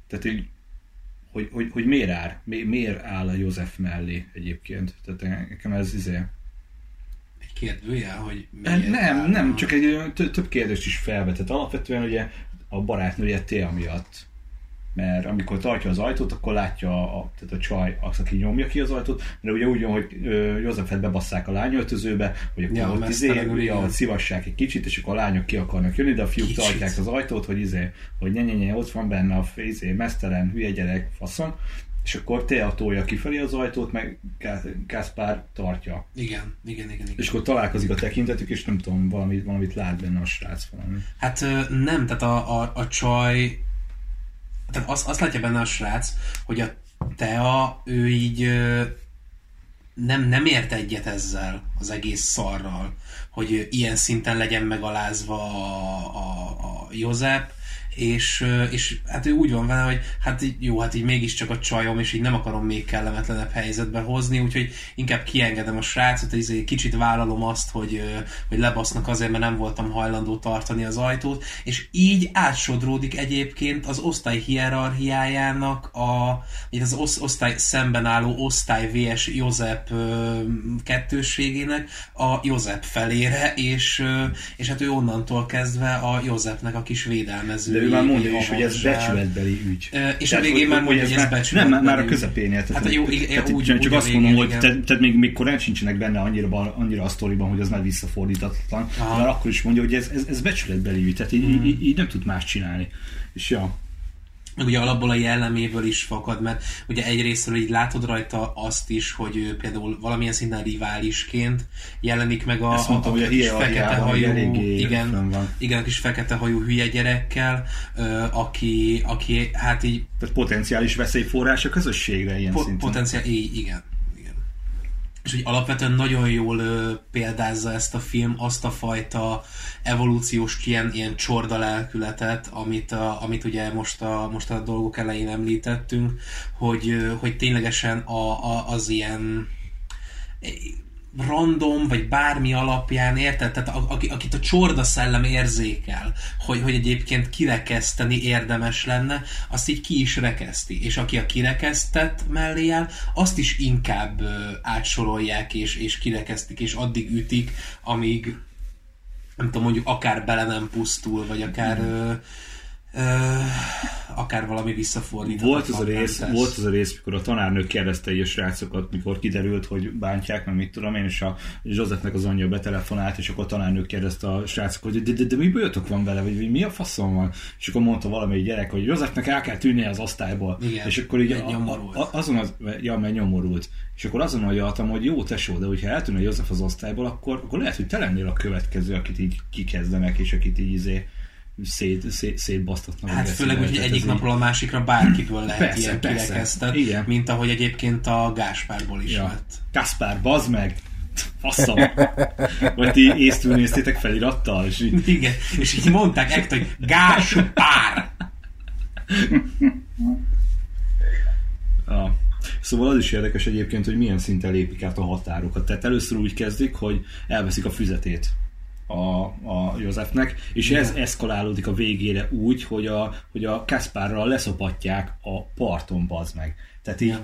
Speaker 2: tehát így, hogy, hogy, hogy miért áll, mi, miért áll a József mellé egyébként. Tehát nekem ez izé...
Speaker 1: Egy kérdőjel, hogy
Speaker 2: Nem,
Speaker 1: miért
Speaker 2: nem,
Speaker 1: áll
Speaker 2: nem,
Speaker 1: a-
Speaker 2: csak egy több kérdést is felvetett. Alapvetően ugye a barátnője Téa miatt mert amikor tartja az ajtót, akkor látja a, tehát a csaj, az, aki nyomja ki az ajtót, de ugye úgy van, hogy Józsefet bebasszák a lányöltözőbe, hogy akkor
Speaker 1: Ja,
Speaker 2: ott izé, szivassák egy kicsit, és akkor a lányok ki akarnak jönni, de a fiúk
Speaker 1: Kicsit.
Speaker 2: tartják az ajtót, hogy izé, hogy nye, nye, nye, ott van benne a izé, mesztelen, hülye gyerek, faszom, és akkor Téa tolja kifelé az ajtót, meg Ká- Kászpár tartja.
Speaker 1: Igen, igen, igen, igen.
Speaker 2: És akkor találkozik a tekintetük, és nem tudom, valamit, valamit lát benne a srác valami.
Speaker 1: Hát nem, tehát a, a, a csaj, tehát azt, azt látja benne a srác, hogy a Tea, ő így, nem, nem ért egyet ezzel az egész szarral, hogy ilyen szinten legyen megalázva a, a, a József, és, és hát ő úgy van vele, hogy hát jó, hát így mégiscsak a csajom, és így nem akarom még kellemetlenebb helyzetbe hozni, úgyhogy inkább kiengedem a srácot, és egy kicsit vállalom azt, hogy, hogy lebasznak azért, mert nem voltam hajlandó tartani az ajtót, és így átsodródik egyébként az osztály hierarchiájának, a, az osz, osztály szemben álló osztály VS József kettőségének a József felére, és, és hát ő onnantól kezdve a Józsefnek a kis védelmező
Speaker 2: De ő már mondja is, hogy ez becsületbeli ügy.
Speaker 1: És a végén már mondja, hogy ez becsületbeli
Speaker 2: Nem, már a közepénél.
Speaker 1: Hát jó, igen,
Speaker 2: tehát
Speaker 1: úgy-
Speaker 2: csak
Speaker 1: úgy
Speaker 2: azt mondom, hogy tehát még, még korán sincsenek benne annyira, annyira a sztoriban, hogy az már visszafordítatlan. Mert akkor is mondja, hogy ez, ez, ez becsületbeli ügy, tehát így,
Speaker 1: Mhm.
Speaker 2: így, így, nem tud más csinálni. És ja,
Speaker 1: ugye alapból a jelleméből is fakad, mert ugye egyrésztről így látod rajta azt is, hogy ő például valamilyen szinten riválisként jelenik meg a,
Speaker 2: Ezt mondtam, hogy a
Speaker 1: kis fekete hajú, igen, igen, a kis fekete hajú hülye gyerekkel, aki, aki hát így
Speaker 2: tehát potenciális veszélyforrás a közösségre ilyen
Speaker 1: po-
Speaker 2: szinten.
Speaker 1: potenciál, í- igen, igen. És hogy alapvetően nagyon jól ö, példázza ezt a film, azt a fajta evolúciós ilyen, ilyen csorda lelkületet, amit, a, amit ugye most a, most a dolgok elején említettünk, hogy, ö, hogy ténylegesen a, a, az ilyen random, vagy bármi alapján, érted? Tehát aki, akit a csorda szellem érzékel, hogy, hogy egyébként kirekeszteni érdemes lenne, azt így ki is rekeszti. És aki a kirekesztett mellé áll, azt is inkább ö, átsorolják, és, és kirekesztik, és addig ütik, amíg nem tudom, mondjuk akár bele nem pusztul, vagy akár ö, ö, akár valami visszafordíthatatlan
Speaker 2: Volt az, a rész, volt az a rész, mikor a tanárnő kérdezte így a srácokat, mikor kiderült, hogy bántják, meg mit tudom én, és a Josephnek az anyja betelefonált, és akkor a tanárnő kérdezte a srácokat, hogy de, de, de mi bajotok van vele, vagy mi a faszom van? És akkor mondta valamelyik gyerek, hogy Josephnek el kell tűnnie az osztályból.
Speaker 1: Igen,
Speaker 2: és akkor így
Speaker 1: egy
Speaker 2: a, a, azon az, ja, mert nyomorult. És akkor azon agyaltam, hogy jó tesó, de hogyha eltűnne József az osztályból, akkor, akkor lehet, hogy te lennél a következő, akit így kikezdenek, és akit így izé szét, szét, szétbasztatnak.
Speaker 1: Hát főleg, hogy
Speaker 2: eszébe.
Speaker 1: egyik
Speaker 2: ez
Speaker 1: napról a másikra bárkiből lehet
Speaker 2: Persze,
Speaker 1: ilyen
Speaker 2: persze.
Speaker 1: kirekesztett,
Speaker 2: Igen.
Speaker 1: mint ahogy egyébként a Gáspárból is
Speaker 2: Ja.
Speaker 1: lett.
Speaker 2: Kaspár, bazd meg! Faszom! Vagy ti észtül néztétek felirattal, és így,
Speaker 1: Igen, és így mondták ekte, hogy Gáspár!
Speaker 2: Szóval az is érdekes egyébként, hogy milyen szinten lépik át a határokat. Tehát először úgy kezdik, hogy elveszik a füzetét a, a Józsefnek, és ez eszkalálódik a végére úgy, hogy a, hogy a Kaspárral leszopatják a parton, bazd meg. Tehát így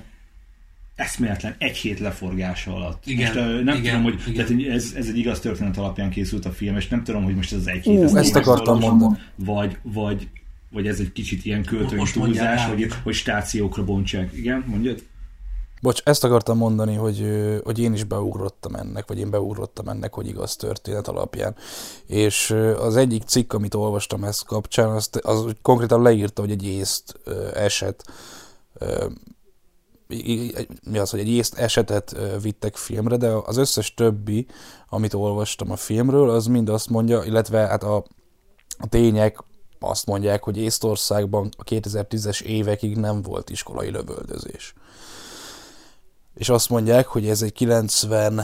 Speaker 2: eszméletlen egy hét leforgása alatt.
Speaker 1: Igen,
Speaker 2: most, nem
Speaker 1: igen,
Speaker 2: tudom, hogy
Speaker 1: igen.
Speaker 2: Tehát ez, ez egy igaz történet alapján készült a film, és nem tudom, hogy most ez az egy hét.
Speaker 4: Ú,
Speaker 2: ez
Speaker 4: ezt akartam mondani.
Speaker 2: Vagy, vagy, vagy ez egy kicsit ilyen költői túlzás, hogy, hogy stációkra bontsák. Igen, mondjad?
Speaker 4: Bocs, ezt akartam mondani, hogy, hogy én is beugrottam ennek, vagy én beugrottam ennek, hogy igaz történet alapján. És az egyik cikk, amit olvastam ezt kapcsán, az úgy konkrétan leírta, hogy egy észt eset, mi az, hogy egy észt esetet vittek filmre, de az összes többi, amit olvastam a filmről, az mind azt mondja, illetve hát a, a tények azt mondják, hogy Észtországban a 2010-es évekig nem volt iskolai lövöldözés. És azt mondják, hogy ez egy 90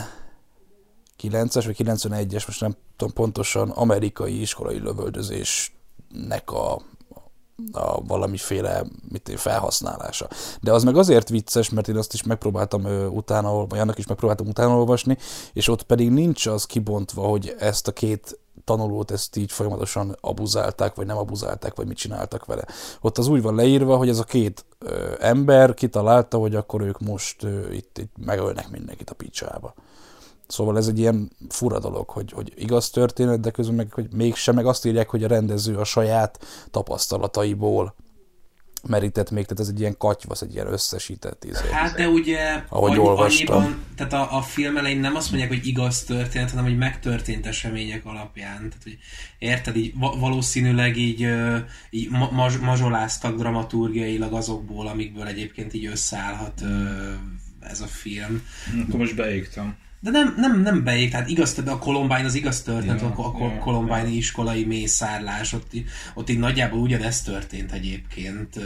Speaker 4: 9-es vagy 91-es, most nem tudom pontosan, amerikai iskolai lövöldözésnek a, a valamiféle mit én, felhasználása. De az meg azért vicces, mert én azt is megpróbáltam ö, utána, vagy annak is megpróbáltam utána olvasni, és ott pedig nincs az kibontva, hogy ezt a két tanulót ezt így folyamatosan abuzálták, vagy nem abuzálták, vagy mit csináltak vele. Ott az úgy van leírva, hogy ez a két ö, ember kitalálta, hogy akkor ők most ö, itt, itt megölnek mindenkit a picsába. Szóval ez egy ilyen fura dolog, hogy, hogy igaz történet, de közben meg, hogy mégsem, meg azt írják, hogy a rendező a saját tapasztalataiból merített még, tehát ez egy ilyen katyvasz, egy ilyen összesített izé.
Speaker 1: Hát de ugye
Speaker 4: Ahogy
Speaker 1: annyi-
Speaker 4: olvastam.
Speaker 1: annyiban, tehát a, a film elején nem azt mondják, hogy igaz történet, hanem hogy megtörtént események alapján. Tehát, hogy érted, így va- valószínűleg így, így ma- maz- mazsoláztak dramaturgiailag azokból, amikből egyébként így összeállhat ez a film.
Speaker 2: Akkor most beégtem.
Speaker 1: De nem, nem, nem beég, tehát igaz, de a Columbine az igaz történet,
Speaker 2: Ja,
Speaker 1: a, a
Speaker 2: ja,
Speaker 1: Columbine iskolai mészárlás, ott, ott így nagyjából ugyanezt történt egyébként,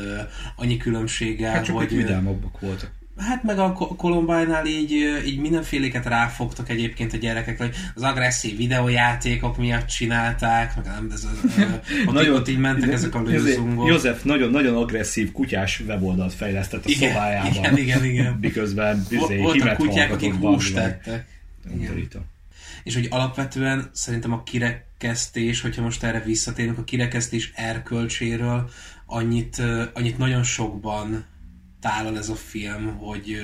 Speaker 1: annyi különbséggel,
Speaker 2: Hát csak
Speaker 1: hogy...
Speaker 2: vidámabbak voltak.
Speaker 1: Hát meg a Columbine-nál így, így mindenféléket ráfogtak egyébként a gyerekekre, hogy az agresszív videójátékok miatt csinálták, meg nem, ez, ott, nagyon, ott így mentek ezek a lőzungok.
Speaker 2: József nagyon-nagyon agresszív kutyás weboldalt fejlesztett a
Speaker 1: Igen,
Speaker 2: szobájában.
Speaker 1: igen, igen, igen.
Speaker 2: Miközben bizé,
Speaker 1: Voltak kutyák, akik húst tettek.
Speaker 2: Undorító.
Speaker 1: És hogy alapvetően szerintem a kirekesztés, hogyha most erre visszatérünk, a kirekesztés erkölcséről annyit, annyit nagyon sokban tálal ez a film, hogy,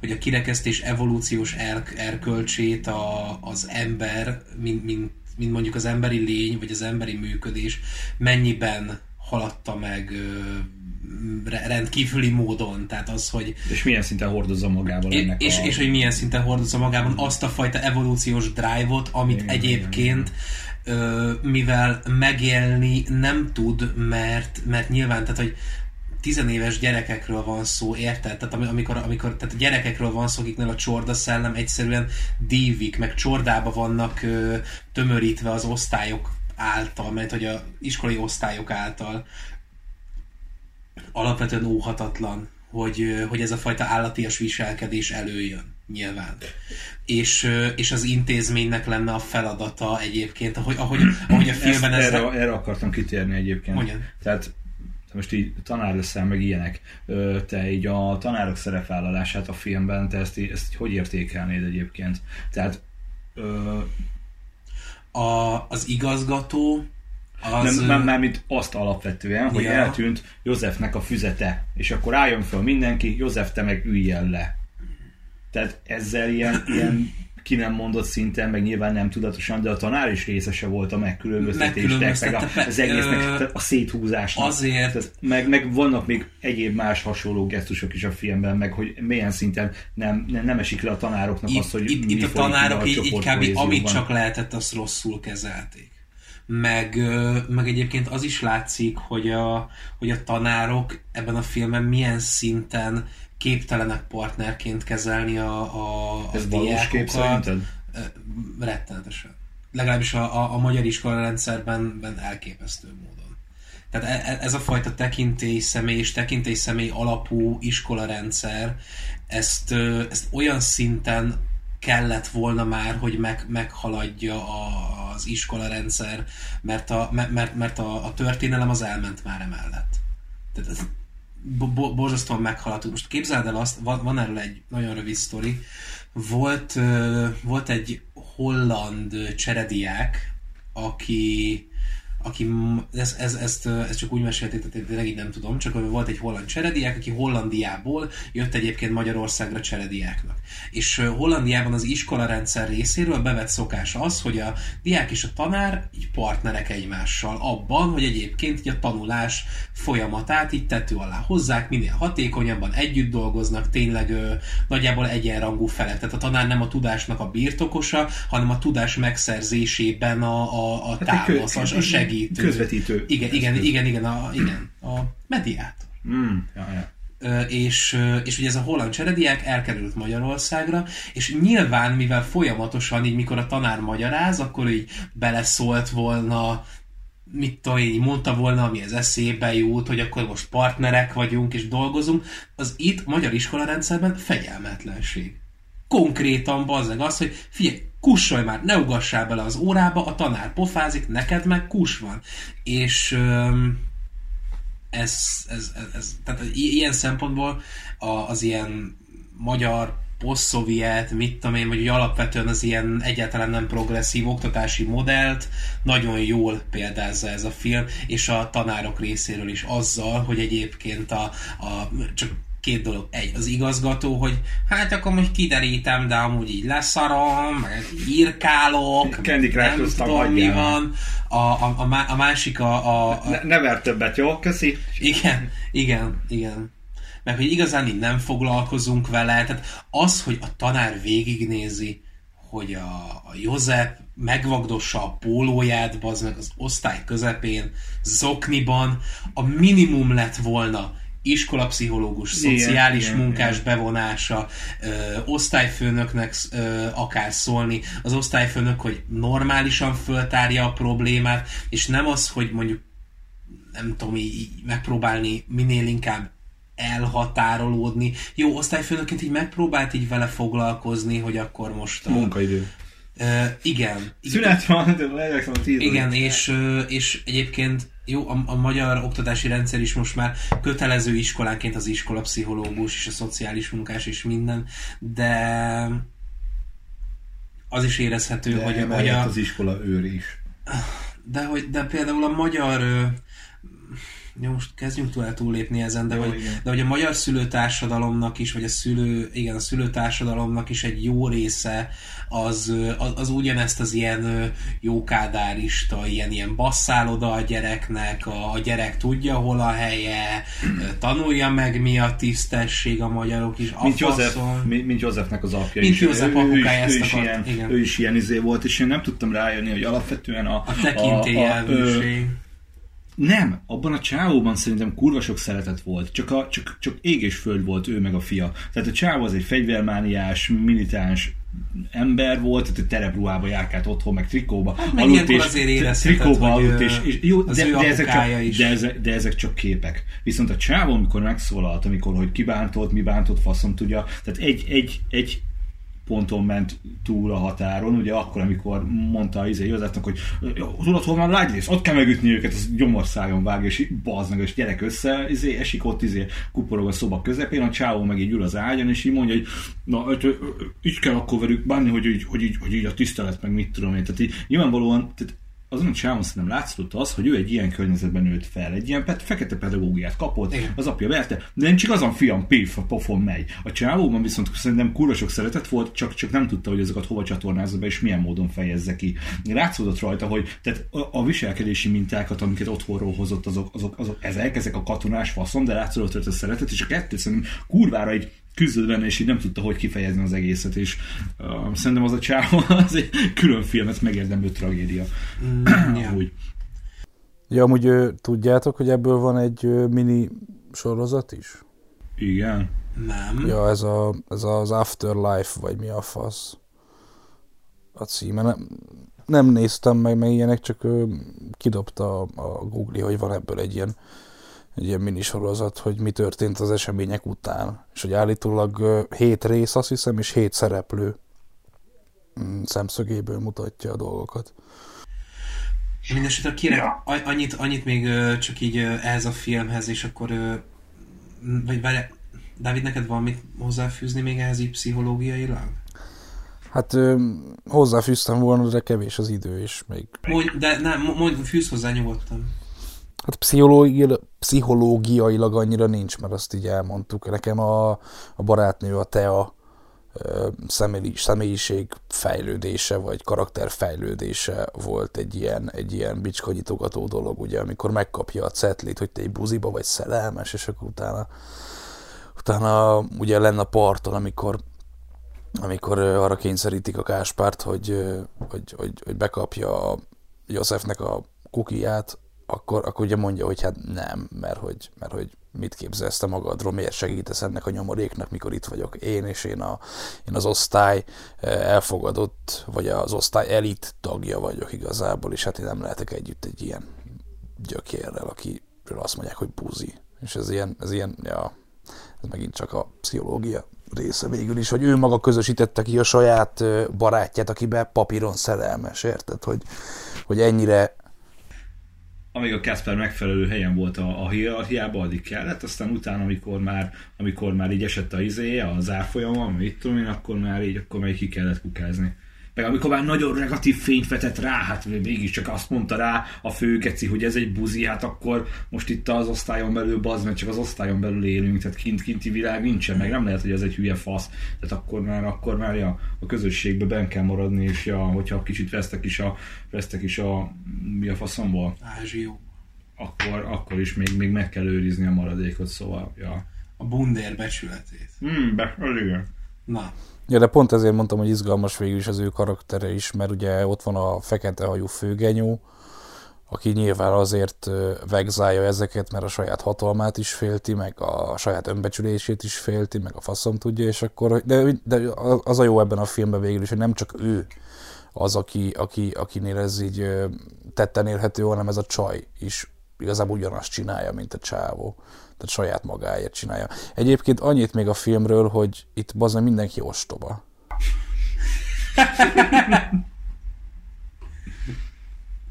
Speaker 1: hogy a kirekesztés evolúciós er, erkölcsét a, az ember, mint, mint, mint mondjuk az emberi lény, vagy az emberi működés mennyiben haladta meg rendkívüli módon. Tehát az, hogy
Speaker 2: És milyen szinten hordozza magával
Speaker 1: és,
Speaker 2: ennek
Speaker 1: és,
Speaker 2: a...
Speaker 1: és hogy milyen szinten hordozza magában azt a fajta evolúciós drive-ot, amit
Speaker 2: Igen,
Speaker 1: egyébként ö, mivel megélni nem tud, mert, mert nyilván, tehát hogy tizenéves gyerekekről van szó, érted? Tehát ami- amikor, amikor tehát a gyerekekről van szó, akiknél a csorda szellem egyszerűen dívik, meg csordába vannak ö, tömörítve az osztályok által, mert hogy a iskolai osztályok által alapvetően óhatatlan, hogy, hogy ez a fajta állatias viselkedés előjön, nyilván. És, és az intézménynek lenne a feladata egyébként, ahogy, ahogy, ahogy a filmben
Speaker 2: Ezt,
Speaker 1: ez...
Speaker 2: erre, erre akartam kitérni egyébként.
Speaker 1: Mondjad.
Speaker 2: Tehát te most így tanár leszel, meg ilyenek. Te így a tanárok szerepvállalását a filmben, te ezt, ezt hogy értékelnéd egyébként? Tehát ö,
Speaker 1: A, az igazgató az...
Speaker 2: nem, nem, nem, mint azt alapvetően, hogy
Speaker 1: Ja.
Speaker 2: eltűnt Józsefnek a füzete, és akkor álljon föl mindenki, József, te meg üljél le. Tehát ezzel ilyen, ilyen ki nem mondott szinten, meg nyilván nem tudatosan, de a tanár is részese volt a megkülönböztetésnek, meg a, az egésznek,
Speaker 1: ö,
Speaker 2: a széthúzásnak.
Speaker 1: azért-
Speaker 2: Tehát meg, meg vannak még egyéb más hasonló gesztusok is a filmben, meg hogy milyen szinten nem, nem, nem esik le a tanároknak
Speaker 1: itt,
Speaker 2: az, hogy
Speaker 1: itt,
Speaker 2: mi
Speaker 1: itt a tanárok így, így kb. amit csak lehetett, azt rosszul kezelték. Meg, meg egyébként az is látszik, hogy a, hogy a tanárok ebben a filmben milyen szinten képtelenek partnerként kezelni a, a, a
Speaker 2: Ez valós kép szerinted?
Speaker 1: Rettenetesen. Legalábbis a, a, a magyar iskolarendszerben ben elképesztő módon. Tehát e- e- ez a fajta tekintély személy és tekintély személy alapú iskolarendszer, ezt, ezt olyan szinten kellett volna már, hogy meg, meghaladja a, az iskolarendszer, mert, a, mert, mert, a, a történelem az elment már emellett. Tehát bo- bo- borzasztóan meghaladtuk. Most képzeld el azt, van, van erről egy nagyon rövid sztori, volt, volt egy holland cserediák, aki aki, ez, ez, ezt, ezt csak úgy mesélték, tehát tényleg így nem tudom, csak ö, volt egy holland cserediák, aki Hollandiából jött egyébként Magyarországra cserediáknak. És Hollandiában az iskolarendszer részéről bevett szokás az, hogy a diák és a tanár így partnerek egymással abban, hogy egyébként így a tanulás folyamatát így tető alá hozzák, minél hatékonyabban együtt dolgoznak, tényleg ö, nagyjából egyenrangú felek. Tehát a tanár nem a tudásnak a birtokosa, hanem a tudás megszerzésében a, a, a
Speaker 2: Hát
Speaker 1: támasz, a segítő.
Speaker 2: Közvetítő.
Speaker 1: Igen, igen, igen, igen, a, igen, a mediátor.
Speaker 2: Mm, ja, ja.
Speaker 1: És, és ugye ez a holland cserediák elkerült Magyarországra, és nyilván, mivel folyamatosan így, mikor a tanár magyaráz, akkor így beleszólt volna mit tudom én, mondta volna, ami az eszébe jut, hogy akkor most partnerek vagyunk és dolgozunk, az itt magyar iskolarendszerben fegyelmetlenség. Konkrétan bazzeg az, hogy figyelj, kussolj már, ne ugassál bele az órába, a tanár pofázik, neked meg kus van. És ez, ez, ez, ez tehát ilyen szempontból az ilyen magyar posztszovjet, mit tudom én, vagy alapvetően az ilyen egyáltalán nem progresszív oktatási modellt nagyon jól példázza ez a film, és a tanárok részéről is azzal, hogy egyébként a, a csak két dolog. Egy, az igazgató, hogy hát akkor most kiderítem, de amúgy így leszarom, meg írkálok,
Speaker 2: Candy
Speaker 1: nem tudom, mi van. A, a, a, a másik a, a, a
Speaker 2: Ne, ne ver többet, jó? Köszi.
Speaker 1: igen, igen, igen. Meg hogy igazán így nem foglalkozunk vele, tehát az, hogy a tanár végignézi, hogy a, a József megvagdossa a pólóját, bazd meg az osztály közepén, zokniban, a minimum lett volna iskolapszichológus,
Speaker 2: Igen,
Speaker 1: szociális
Speaker 2: igen,
Speaker 1: munkás bevonása, ö, osztályfőnöknek ö, akár szólni, az osztályfőnök, hogy normálisan föltárja a problémát, és nem az, hogy mondjuk nem tudom, így, megpróbálni minél inkább elhatárolódni. Jó, osztályfőnökként így megpróbált így vele foglalkozni, hogy akkor most a...
Speaker 2: Munkaidő.
Speaker 1: Uh, igen. igen.
Speaker 2: Szünet van, de legyek a tíz
Speaker 1: Igen, és, és egyébként jó, a, a magyar oktatási rendszer is most már kötelező iskolánként az iskolapszichológus és a szociális munkás és minden, de az is érezhető,
Speaker 2: De
Speaker 1: hogy, hogy a,
Speaker 2: az iskola őr is.
Speaker 1: de, hogy, de például a magyar jó, most kezdjünk túl el túllépni ezen, de,
Speaker 2: Jó,
Speaker 1: hogy,
Speaker 2: igen.
Speaker 1: de hogy a magyar szülőtársadalomnak is, vagy a szülő, igen, a szülőtársadalomnak is egy jó része az, ö, az, az ugyanezt az ilyen ö, jókádárista, ilyen, ilyen basszáloda a gyereknek, a, a gyerek tudja, hol a helye, ö, tanulja meg, mi a tisztesség a magyarok is, a
Speaker 2: Mint, József,
Speaker 1: faszon.
Speaker 2: mint, mint Józsefnek az apja
Speaker 1: Mint
Speaker 2: is.
Speaker 1: József
Speaker 2: ő, ő,
Speaker 1: apukája
Speaker 2: is, ő,
Speaker 1: ezt
Speaker 2: is ilyen,
Speaker 1: igen.
Speaker 2: ő is ilyen izé volt, és én nem tudtam rájönni, hogy alapvetően a...
Speaker 1: A tekintélyelvűség.
Speaker 2: Nem, abban a csávóban szerintem kurva sok szeretet volt, csak, a, csak, csak ég és föld volt ő meg a fia. Tehát a csávó az egy fegyvermániás, militáns ember volt, tehát egy terepruhába járkált otthon, meg trikóba
Speaker 1: Hát meg
Speaker 2: aludt, és
Speaker 1: azért
Speaker 2: trikóba
Speaker 1: hogy,
Speaker 2: aludt, és, és jó, de, de, ezek csak,
Speaker 1: is.
Speaker 2: de, ezek, de ezek csak képek. Viszont a csávó, amikor megszólalt, amikor hogy kibántott, mi bántott, faszom tudja, tehát egy, egy, egy ponton ment túl a határon, ugye akkor, amikor mondta izé Józsefnek, hogy tudod, hol van rész, ott kell megütni őket, az gyomorszájon vág, és bazd meg, és gyerek össze, izé, esik ott, izé, kuporog a szoba közepén, a csávó meg így ül az ágyon, és így mondja, hogy na, öt, így kell akkor velük bánni, hogy így, hogy, így, hogy így a tisztelet, meg mit tudom én. Tehát így, nyilvánvalóan, tehát azon a csávon szerintem látszott az, hogy ő egy ilyen környezetben nőtt fel, egy ilyen pet, fekete pedagógiát kapott,
Speaker 1: Igen.
Speaker 2: az apja verte, de nem csak azon fiam, pif, a pofon megy. A csávóban viszont szerintem kurva sok szeretet volt, csak, csak nem tudta, hogy ezeket hova csatornázza be, és milyen módon fejezze ki. Látszódott rajta, hogy tehát a, a viselkedési mintákat, amiket otthonról hozott, azok, azok, azok ezek, ezek a katonás faszom, de látszódott rajta a szeretet, és a kettő szerintem kurvára egy küzdött benne, és így nem tudta, hogy kifejezni az egészet, és uh, szerintem az a csávó az egy külön filmet megérdemlő tragédia.
Speaker 1: Mm, ja.
Speaker 2: Úgy.
Speaker 4: Ja, amúgy tudjátok, hogy ebből van egy mini sorozat is?
Speaker 2: Igen.
Speaker 1: Nem.
Speaker 4: Ja, ez, a, ez az Afterlife, vagy mi a fasz a címe. Nem, nem néztem meg, meg ilyenek, csak ö, kidobta a, a Google, hogy van ebből egy ilyen, egy ilyen minisorozat, hogy mi történt az események után. És hogy állítólag hét rész, azt hiszem, és hét szereplő mm, szemszögéből mutatja a dolgokat.
Speaker 1: Mindenesetre kérek,
Speaker 3: Ja.
Speaker 1: annyit, annyit még csak így ehhez a filmhez, és akkor vagy várj, Dávid, neked van mit hozzáfűzni még ehhez így pszichológiailag?
Speaker 4: Hát ö, hozzáfűztem volna, de kevés az idő, és még
Speaker 1: Mondj, de nem, mo- mondj, fűz hozzá nyugodtan.
Speaker 4: Hát pszichológiailag, pszichológiailag annyira nincs, mert azt így elmondtuk. Nekem a, a barátnő, a Tea személyiség fejlődése, vagy karakter fejlődése volt egy ilyen, egy ilyen bicskanyitogató dolog, ugye, amikor megkapja a cetlit, hogy te egy buziba vagy szerelmes, és akkor utána, utána ugye lenne a parton, amikor amikor arra kényszerítik a Káspárt, hogy, hogy, hogy, hogy bekapja a Józsefnek a kukiját, akkor, akkor ugye mondja, hogy hát nem, mert hogy, mert hogy mit képzelsz te magadról, miért segítesz ennek a nyomoréknak, mikor itt vagyok én, és én, a, én az osztály eh, elfogadott, vagy az osztály elit tagja vagyok igazából, és hát én nem lehetek együtt egy ilyen gyökérrel, akiről azt mondják, hogy buzi. És ez ilyen, ez ilyen, ja, ez megint csak a pszichológia része végül is, hogy ő maga közösítette ki a saját ö, barátját, akiben papíron szerelmes, érted? Hogy, hogy ennyire
Speaker 2: amíg a Kasper megfelelő helyen volt a, a hierarchiában, addig kellett, aztán utána, amikor már, amikor már így esett a izéje, az árfolyama, mit tudom én, akkor már így, akkor így ki kellett kukázni. Meg amikor már nagyon negatív fényt vetett rá, hát mégiscsak azt mondta rá a főgeci, hogy ez egy buzi, hát akkor most itt az osztályon belül bazd, mert csak az osztályon belül élünk, tehát kint, kinti világ nincsen, meg nem lehet, hogy ez egy hülye fasz. Tehát akkor már, akkor már ja, a közösségbe ben kell maradni, és ja, hogyha kicsit vesztek is a, vesztek is a, mi a faszomból,
Speaker 1: Ázsió.
Speaker 2: akkor, akkor is még, még meg kell őrizni a maradékot, szóval, ja.
Speaker 1: A bundér becsületét.
Speaker 2: Hmm, be, az igen.
Speaker 1: Na,
Speaker 4: Ja, de pont ezért mondtam, hogy izgalmas végül is az ő karaktere is, mert ugye ott van a fekete hajú főgenyó, aki nyilván azért vegzálja ezeket, mert a saját hatalmát is félti, meg a saját önbecsülését is félti, meg a faszom tudja, és akkor, de, de az a jó ebben a filmben végül is, hogy nem csak ő az, aki, aki, akinél ez így tetten érhető, hanem ez a csaj is igazából ugyanazt csinálja, mint a csávó. Tehát saját magáért csinálja. Egyébként annyit még a filmről, hogy itt bazdmeg mindenki ostoba.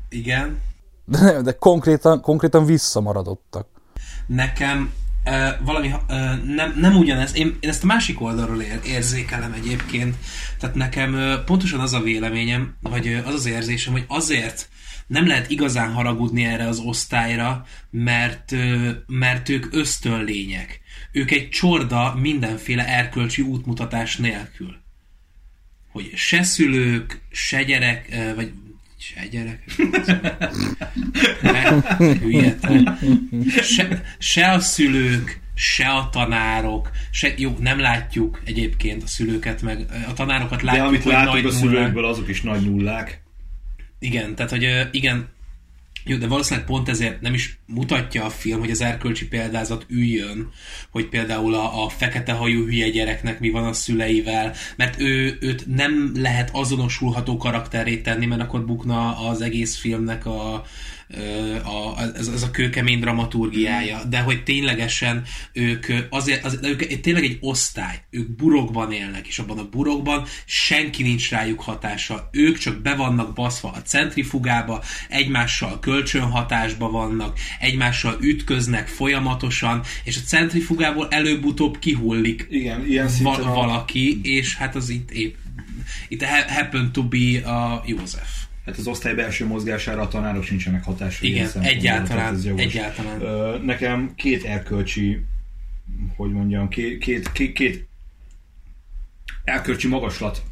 Speaker 1: Igen.
Speaker 4: De, nem, de konkrétan, konkrétan visszamaradottak.
Speaker 1: Nekem valami, uh, nem, nem ugyanez, én, én ezt a másik oldalról ér, érzékelem egyébként, tehát nekem uh, pontosan az a véleményem, vagy az az érzésem, hogy azért nem lehet igazán haragudni erre az osztályra, mert, mert ők ösztönlények. Ők egy csorda mindenféle erkölcsi útmutatás nélkül. Hogy se szülők, se gyerek, vagy se gyerek. Hülye se, se a szülők, se a tanárok, se, jó, nem látjuk egyébként a szülőket, meg a tanárokat
Speaker 2: De
Speaker 1: látjuk,
Speaker 2: amit
Speaker 1: hogy
Speaker 2: látunk
Speaker 1: nagy
Speaker 2: a
Speaker 1: nullák.
Speaker 2: szülőkből, azok is nagy nullák.
Speaker 1: Igen, tehát hogy igen, jó, de valószínűleg pont ezért nem is mutatja a film, hogy az erkölcsi példázat üljön, hogy például a, a fekete hajú hülye gyereknek mi van a szüleivel, mert ő, őt nem lehet azonosulható karakterét tenni, mert akkor bukna az egész filmnek a, a, ez, ez a kőkemény dramaturgiája, de hogy ténylegesen ők azért, az, ők tényleg egy osztály, ők burokban élnek, és abban a burokban senki nincs rájuk hatása, ők csak be vannak baszva a centrifugába, egymással kölcsönhatásba vannak, egymással ütköznek folyamatosan, és a centrifugából előbb-utóbb kihullik
Speaker 2: Igen, ilyen
Speaker 1: va-
Speaker 2: a-
Speaker 1: valaki, és hát az itt épp itt ha- happen to be a József.
Speaker 2: Hát az osztály belső mozgására a tanárok sincsenek hatással.
Speaker 1: Igen, egyáltalán,
Speaker 2: ez jogos.
Speaker 1: egyáltalán.
Speaker 2: Ö, Nekem két erkölcsi, hogy mondjam, két, két, két, két erkölcsi magaslat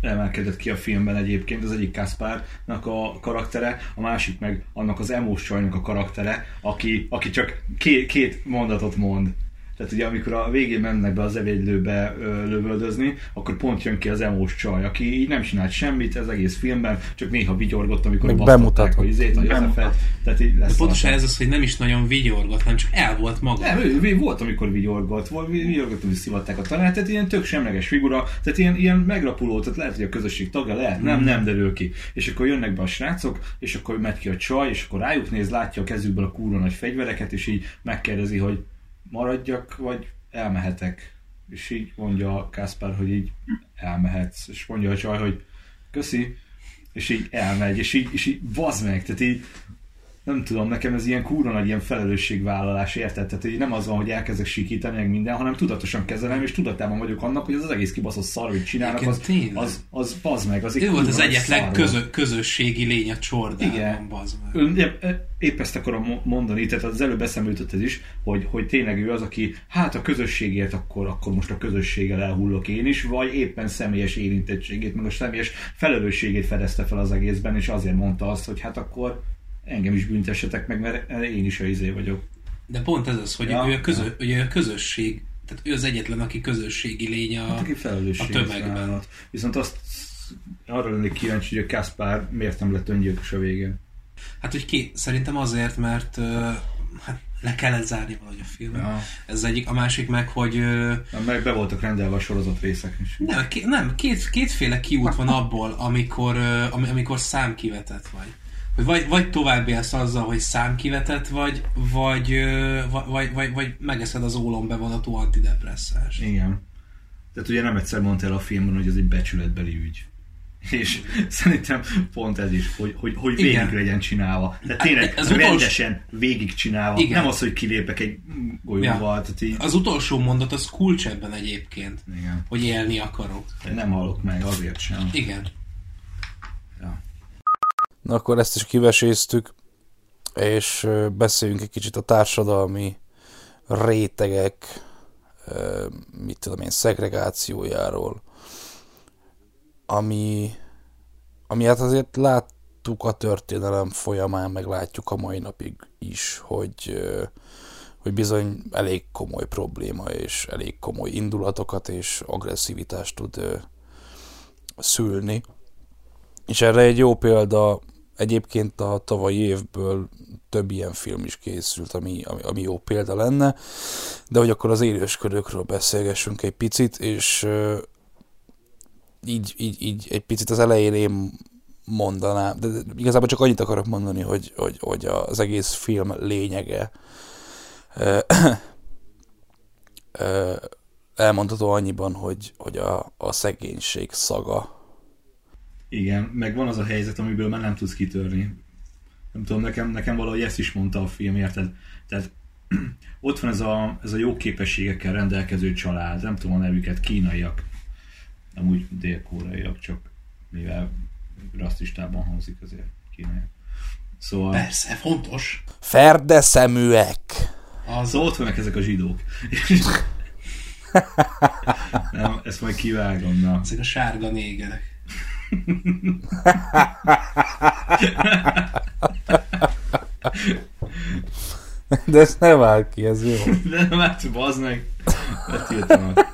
Speaker 2: emelkedett ki a filmben egyébként, az egyik Kaspárnak a karaktere, a másik meg annak az emós csajnak a karaktere, aki, aki csak két, két mondatot mond. Tehát ugye amikor a végén mennek be az evédlőbe ö, lövöldözni, akkor pont jön ki az emós csaj, aki így nem csinált semmit az egész filmben, csak néha vigyorgott, amikor basztatták
Speaker 4: bemutatott.
Speaker 2: a izét, a Józsefet. Tehát így lesz
Speaker 1: De pontosan ez az, hogy nem is nagyon vigyorgott, hanem csak el volt maga.
Speaker 2: Nem, ő, ő volt, amikor vigyorgott, volt, vigyorgott, hogy szivatták a tanárt, tehát ilyen tök semleges figura, tehát ilyen, ilyen megrapuló, tehát lehet, hogy a közösség tagja, lehet, nem, nem derül ki. És akkor jönnek be a srácok, és akkor megy ki a csaj, és akkor rájuk néz, látja a kezükből a kúra nagy fegyvereket, és így megkérdezi, hogy maradjak, vagy elmehetek. És így mondja Kászpár, hogy így elmehetsz. És mondja a csaj, hogy köszi, és így elmegy, és így, és így bazd meg, tehát így nem tudom, nekem ez ilyen kúra nagy ilyen felelősségvállalás, érted? Tehát így nem az van, hogy elkezdek sikítani meg minden, hanem tudatosan kezelem, és tudatában vagyok annak, hogy az az egész kibaszott szar, hogy csinálnak, az, az, az bazd meg, az
Speaker 1: Ő volt az egyetlen közö, közösségi lény a csordában,
Speaker 2: Igen.
Speaker 1: bazd meg.
Speaker 2: Ön- épp, épp ezt akarom mo- mondani, tehát az előbb eszembe jutott ez is, hogy, hogy tényleg ő az, aki hát a közösségért akkor, akkor most a közösséggel elhullok én is, vagy éppen személyes érintettségét, meg a személyes felelősségét fedezte fel az egészben, és azért mondta azt, hogy hát akkor engem is büntessetek meg, mert én is a izé vagyok.
Speaker 1: De pont ez az, hogy
Speaker 2: Ja,
Speaker 1: ő, a közö,
Speaker 2: ja.
Speaker 1: ő a közösség, tehát ő az egyetlen, aki közösségi lény a,
Speaker 2: Hát aki
Speaker 1: a tömegben.
Speaker 2: vállalat. Viszont azt arra lennék kíváncsi, hogy a Kaspár miért nem lett öngyilkos a végén.
Speaker 1: Hát, hogy ki, szerintem azért, mert hát le kellett zárni valahogy a filmet.
Speaker 2: Ja.
Speaker 1: Ez egyik. A másik meg, hogy ö,
Speaker 2: Meg be voltak rendelve a sorozat részek is.
Speaker 1: nem, ké, nem két, kétféle kiút van abból, amikor, amikor számkivetett vagy. Vagy, vagy tovább élsz azzal, hogy számkivetett vagy, vagy, vagy, vagy, vagy, megeszed az ólom bevonatú antidepresszást.
Speaker 2: Igen. Tehát ugye nem egyszer mondta el a filmben, hogy ez egy becsületbeli ügy. És szerintem pont ez is, hogy, hogy, hogy végig
Speaker 1: Igen.
Speaker 2: legyen csinálva. De tényleg
Speaker 1: utolsó-
Speaker 2: rendesen végig csinálva.
Speaker 1: Igen.
Speaker 2: Nem az, hogy kilépek egy golyóval. Tehát így,
Speaker 1: Az utolsó mondat az kulcs ebben egyébként,
Speaker 2: igen.
Speaker 1: hogy élni akarok.
Speaker 2: Nem hallok meg, azért sem.
Speaker 1: Igen.
Speaker 4: Na akkor ezt is kiveséztük, és beszéljünk egy kicsit a társadalmi rétegek, mit tudom én, szegregációjáról, ami, ami hát azért láttuk a történelem folyamán, meg látjuk a mai napig is, hogy, hogy bizony elég komoly probléma, és elég komoly indulatokat és agresszivitást tud szülni. És erre egy jó példa, egyébként a tavalyi évből több ilyen film is készült, ami, ami, ami jó példa lenne, de hogy akkor az élősködőkről beszélgessünk egy picit, és így, így, így egy picit az elején én mondanám, de igazából csak annyit akarok mondani, hogy, hogy, hogy az egész film lényege elmondható annyiban, hogy, hogy a, a szegénység szaga.
Speaker 2: Igen, meg van az a helyzet, amiből már nem tudsz kitörni. Nem tudom, nekem, nekem valahogy ezt is mondta a film, érted? Tehát ott van ez a, ez a jó képességekkel rendelkező család, nem tudom a nevüket, kínaiak, amúgy dél-koreaiak, csak mivel rasszistában hangzik azért kínaiak. Szóval,
Speaker 1: Persze, fontos.
Speaker 4: Ferde szeműek!
Speaker 1: Az
Speaker 2: szóval ott vannak ezek a zsidók. nem, ezt majd kivágom, na.
Speaker 1: ezek a sárga négerek.
Speaker 4: De ezt ne vág ki, ez jó.
Speaker 2: De nem hát, bazd meg. Betiltanak.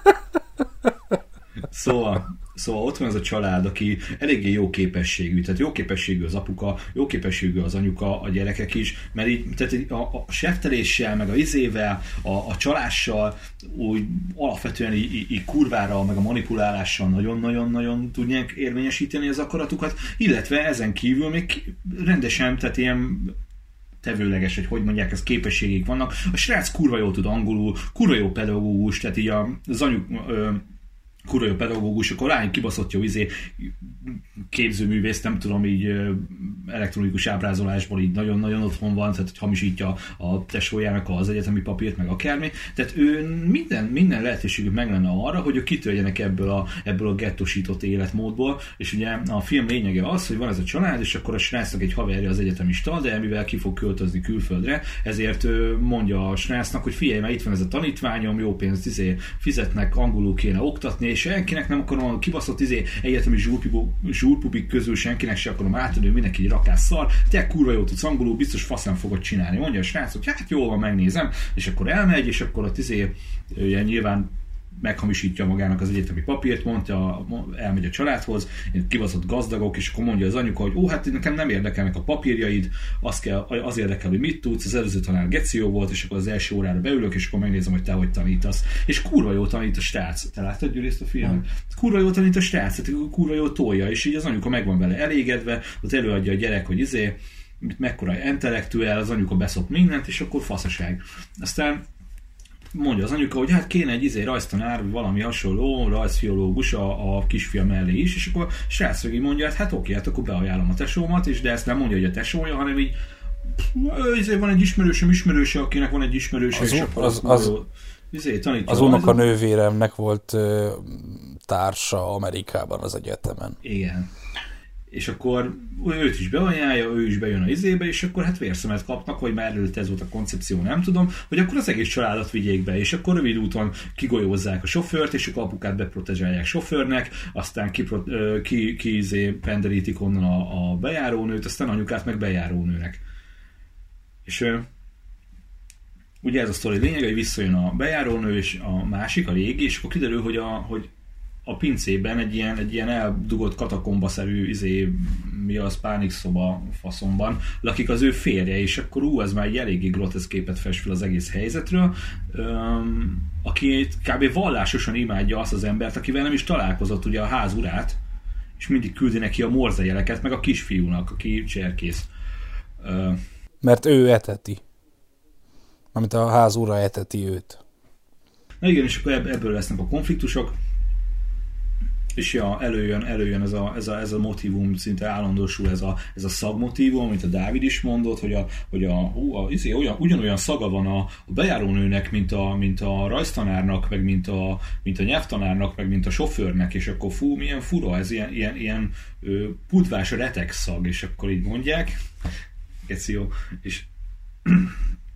Speaker 2: Szóval, szóval ott van ez a család, aki eléggé jó képességű, tehát jó képességű az apuka, jó képességű az anyuka, a gyerekek is, mert így, tehát a, a sefteléssel, meg a izével, a, a csalással, úgy alapvetően így, így, kurvára, meg a manipulálással nagyon-nagyon-nagyon tudják érvényesíteni az akaratukat, illetve ezen kívül még rendesen, tehát ilyen tevőleges, hogy hogy mondják, ez képességek vannak. A srác kurva jól tud angolul, kurva jó pedagógus, tehát így a- az anyuk, ö, kurva jó pedagógus, akkor lány kibaszott jó izé, képzőművész, nem tudom, így elektronikus ábrázolásból így nagyon-nagyon otthon van, tehát hogy hamisítja a tesójának az egyetemi papírt, meg akármi. Tehát ő minden, minden lehetőségük meg lenne arra, hogy ők kitörjenek ebből a, ebből a gettosított életmódból, és ugye a film lényege az, hogy van ez a család, és akkor a srácnak egy haverja az egyetemista, de mivel ki fog költözni külföldre, ezért mondja a srácnak, hogy figyelj, mert itt van ez a tanítványom, jó pénzt izé, fizetnek, angolul kéne oktatni, és senkinek nem akarom a kibaszott izé, egyetemi zsúrpubik közül senkinek se akarom átadni, mindenki egy rakás szar, te kurva jó tudsz angolul, biztos faszán fogod csinálni. Mondja a srác, hogy hát jól van, megnézem, és akkor elmegy, és akkor ott izé, ugye nyilván meghamisítja magának az egyetemi papírt, mondja, elmegy a családhoz, kibaszott gazdagok, és akkor mondja az anyuka, hogy ó, hát nekem nem érdekelnek a papírjaid, az, kell, az érdekel, hogy mit tudsz, az előző tanár geció volt, és akkor az első órára beülök, és akkor megnézem, hogy te hogy tanítasz. És kurva jó tanít a srác. Te láttad Gyuri ezt a filmet? Kurva jó tanít a srác, tehát kurva jó tolja, és így az anyuka meg van vele elégedve, ott előadja a gyerek, hogy izé, mekkora intellektuál, az anyuka beszop mindent, és akkor faszaság. Aztán mondja az anyuka, hogy hát kéne egy izé rajztanár, valami hasonló, rajzfiológus a, a kisfia mellé is, és akkor srác meg így mondja, hát, hát oké, hát akkor beajánlom a tesómat, és de ezt nem mondja, hogy a tesója, hanem így "Ö, izé van egy ismerősöm, ismerőse, akinek van egy ismerőse,
Speaker 4: Az
Speaker 2: és akkor
Speaker 4: az- az-
Speaker 2: jó- izé, tanítja
Speaker 4: Az
Speaker 2: a rajzot.
Speaker 4: unokanővéremnek volt ö, társa Amerikában az egyetemen.
Speaker 2: Igen. És akkor őt is beajánlja, ő is bejön a izébe, és akkor hát vérszemet kapnak, hogy már előtt ez volt a koncepció, nem tudom, hogy akkor az egész családot vigyék be, és akkor rövid úton kigolyózzák a sofőrt, és akkor apukát beprotezsálják sofőrnek, aztán ki, ki, ki izé penderítik onnan a, a bejárónőt, aztán anyukát meg bejárónőnek. És ugye ez a sztori lényege, hogy visszajön a bejárónő és a másik, a régi, és akkor kiderül, hogy a, hogy a pincében egy ilyen, egy ilyen eldugott katakombaszerű izé, mi az pánikszoba faszomban lakik az ő férje, és akkor ú, ez már egy eléggé groteszk képet fest fel az egész helyzetről, öm, aki kb. vallásosan imádja azt az embert, akivel nem is találkozott ugye a ház urát, és mindig küldi neki a morzejeleket, meg a kisfiúnak, aki cserkész. Ö,
Speaker 4: Mert ő eteti. Amit a ház ura eteti őt.
Speaker 2: Na igen, és akkor ebb- ebből lesznek a konfliktusok, és ja, előjön, előjön ez, a, ez, a, ez a motivum, szinte állandósul ez a, ez a szagmotívum, amit a Dávid is mondott, hogy a, hogy a, hú, a izé, olyan, ugyanolyan szaga van a, a bejárónőnek, mint a, mint a rajztanárnak, meg mint a, mint a nyelvtanárnak, meg mint a sofőrnek, és akkor fú, milyen fura, ez ilyen, ilyen, ilyen ö, pudvás retek szag, és akkor így mondják, Geci jó, és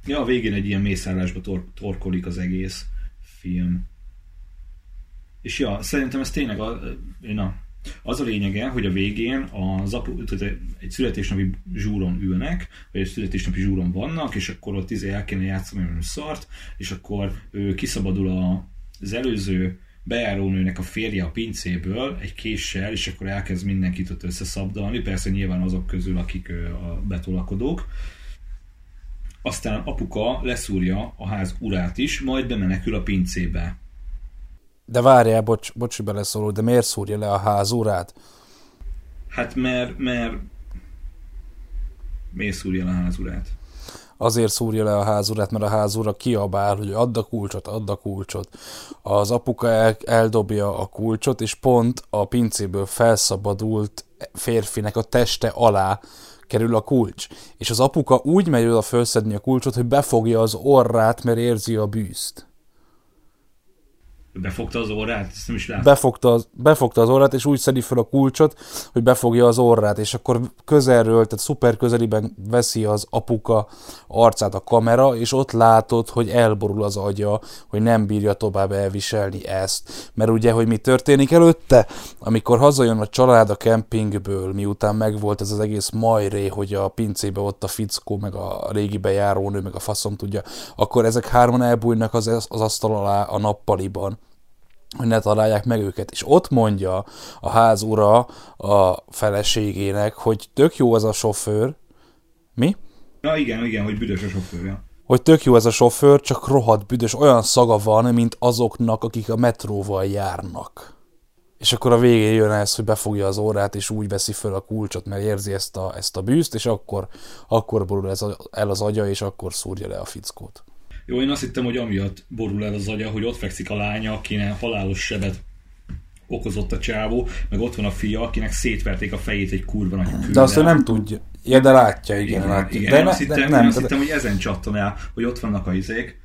Speaker 2: ja, a végén egy ilyen mészállásba tor- torkolik az egész film. És ja, szerintem ez tényleg a, na, az a lényege, hogy a végén az apu, tehát egy születésnapi zsúron ülnek, vagy egy születésnapi zsúron vannak, és akkor ott izé el kéne játszani valami szart, és akkor ő kiszabadul a, az előző bejárónőnek a férje a pincéből egy késsel, és akkor elkezd mindenkit ott összeszabdalni, persze nyilván azok közül, akik a betolakodók. Aztán apuka leszúrja a ház urát is, majd bemenekül a pincébe.
Speaker 4: De várjál, bocs, bocs, beleszóló, de miért szúrja le a ház urát?
Speaker 2: Hát mert, mert miért szúrja le a házurát?
Speaker 4: azért szúrja le a házurát, mert a házura kiabál, hogy add a kulcsot, add a kulcsot. Az apuka el, eldobja a kulcsot, és pont a pincéből felszabadult férfinek a teste alá kerül a kulcs. És az apuka úgy megy oda felszedni a kulcsot, hogy befogja az orrát, mert érzi a bűzt.
Speaker 2: Befogta az orrát? Ezt nem is látom.
Speaker 4: Befogta az, befogta az orrát, és úgy szedi fel a kulcsot, hogy befogja az orrát, és akkor közelről, tehát szuper közeliben veszi az apuka arcát a kamera, és ott látod, hogy elborul az agya, hogy nem bírja tovább elviselni ezt. Mert ugye, hogy mi történik előtte? Amikor hazajön a család a kempingből, miután megvolt ez az egész majré, hogy a pincébe ott a fickó, meg a régi bejárónő, meg a faszom tudja, akkor ezek hárman elbújnak az, az asztal alá a nappaliban hogy ne találják meg őket. És ott mondja a ház ura a feleségének, hogy tök jó ez a sofőr. Mi?
Speaker 2: Na igen, igen, hogy büdös a sofőrja.
Speaker 4: Hogy tök jó ez a sofőr, csak rohadt büdös, olyan szaga van, mint azoknak, akik a metróval járnak. És akkor a végén jön ez, hogy befogja az órát, és úgy veszi föl a kulcsot, mert érzi ezt a, ezt a bűzt, és akkor, akkor borul ez el az agya, és akkor szúrja le a fickót.
Speaker 2: Jó, én azt hittem, hogy amiatt borul el az agya, hogy ott fekszik a lánya, akinek halálos sebet okozott a csávó, meg ott van a fia, akinek szétverték a fejét egy kurva nagy kővel.
Speaker 4: De azt nem tudja. Ja, de látja, igen,
Speaker 2: Igen,
Speaker 4: látja.
Speaker 2: igen.
Speaker 4: De
Speaker 2: én
Speaker 4: ne-
Speaker 2: azt
Speaker 4: de
Speaker 2: hittem,
Speaker 4: nem,
Speaker 2: én azt
Speaker 4: de-
Speaker 2: hittem, hogy ezen csattan el, hogy ott vannak a izék,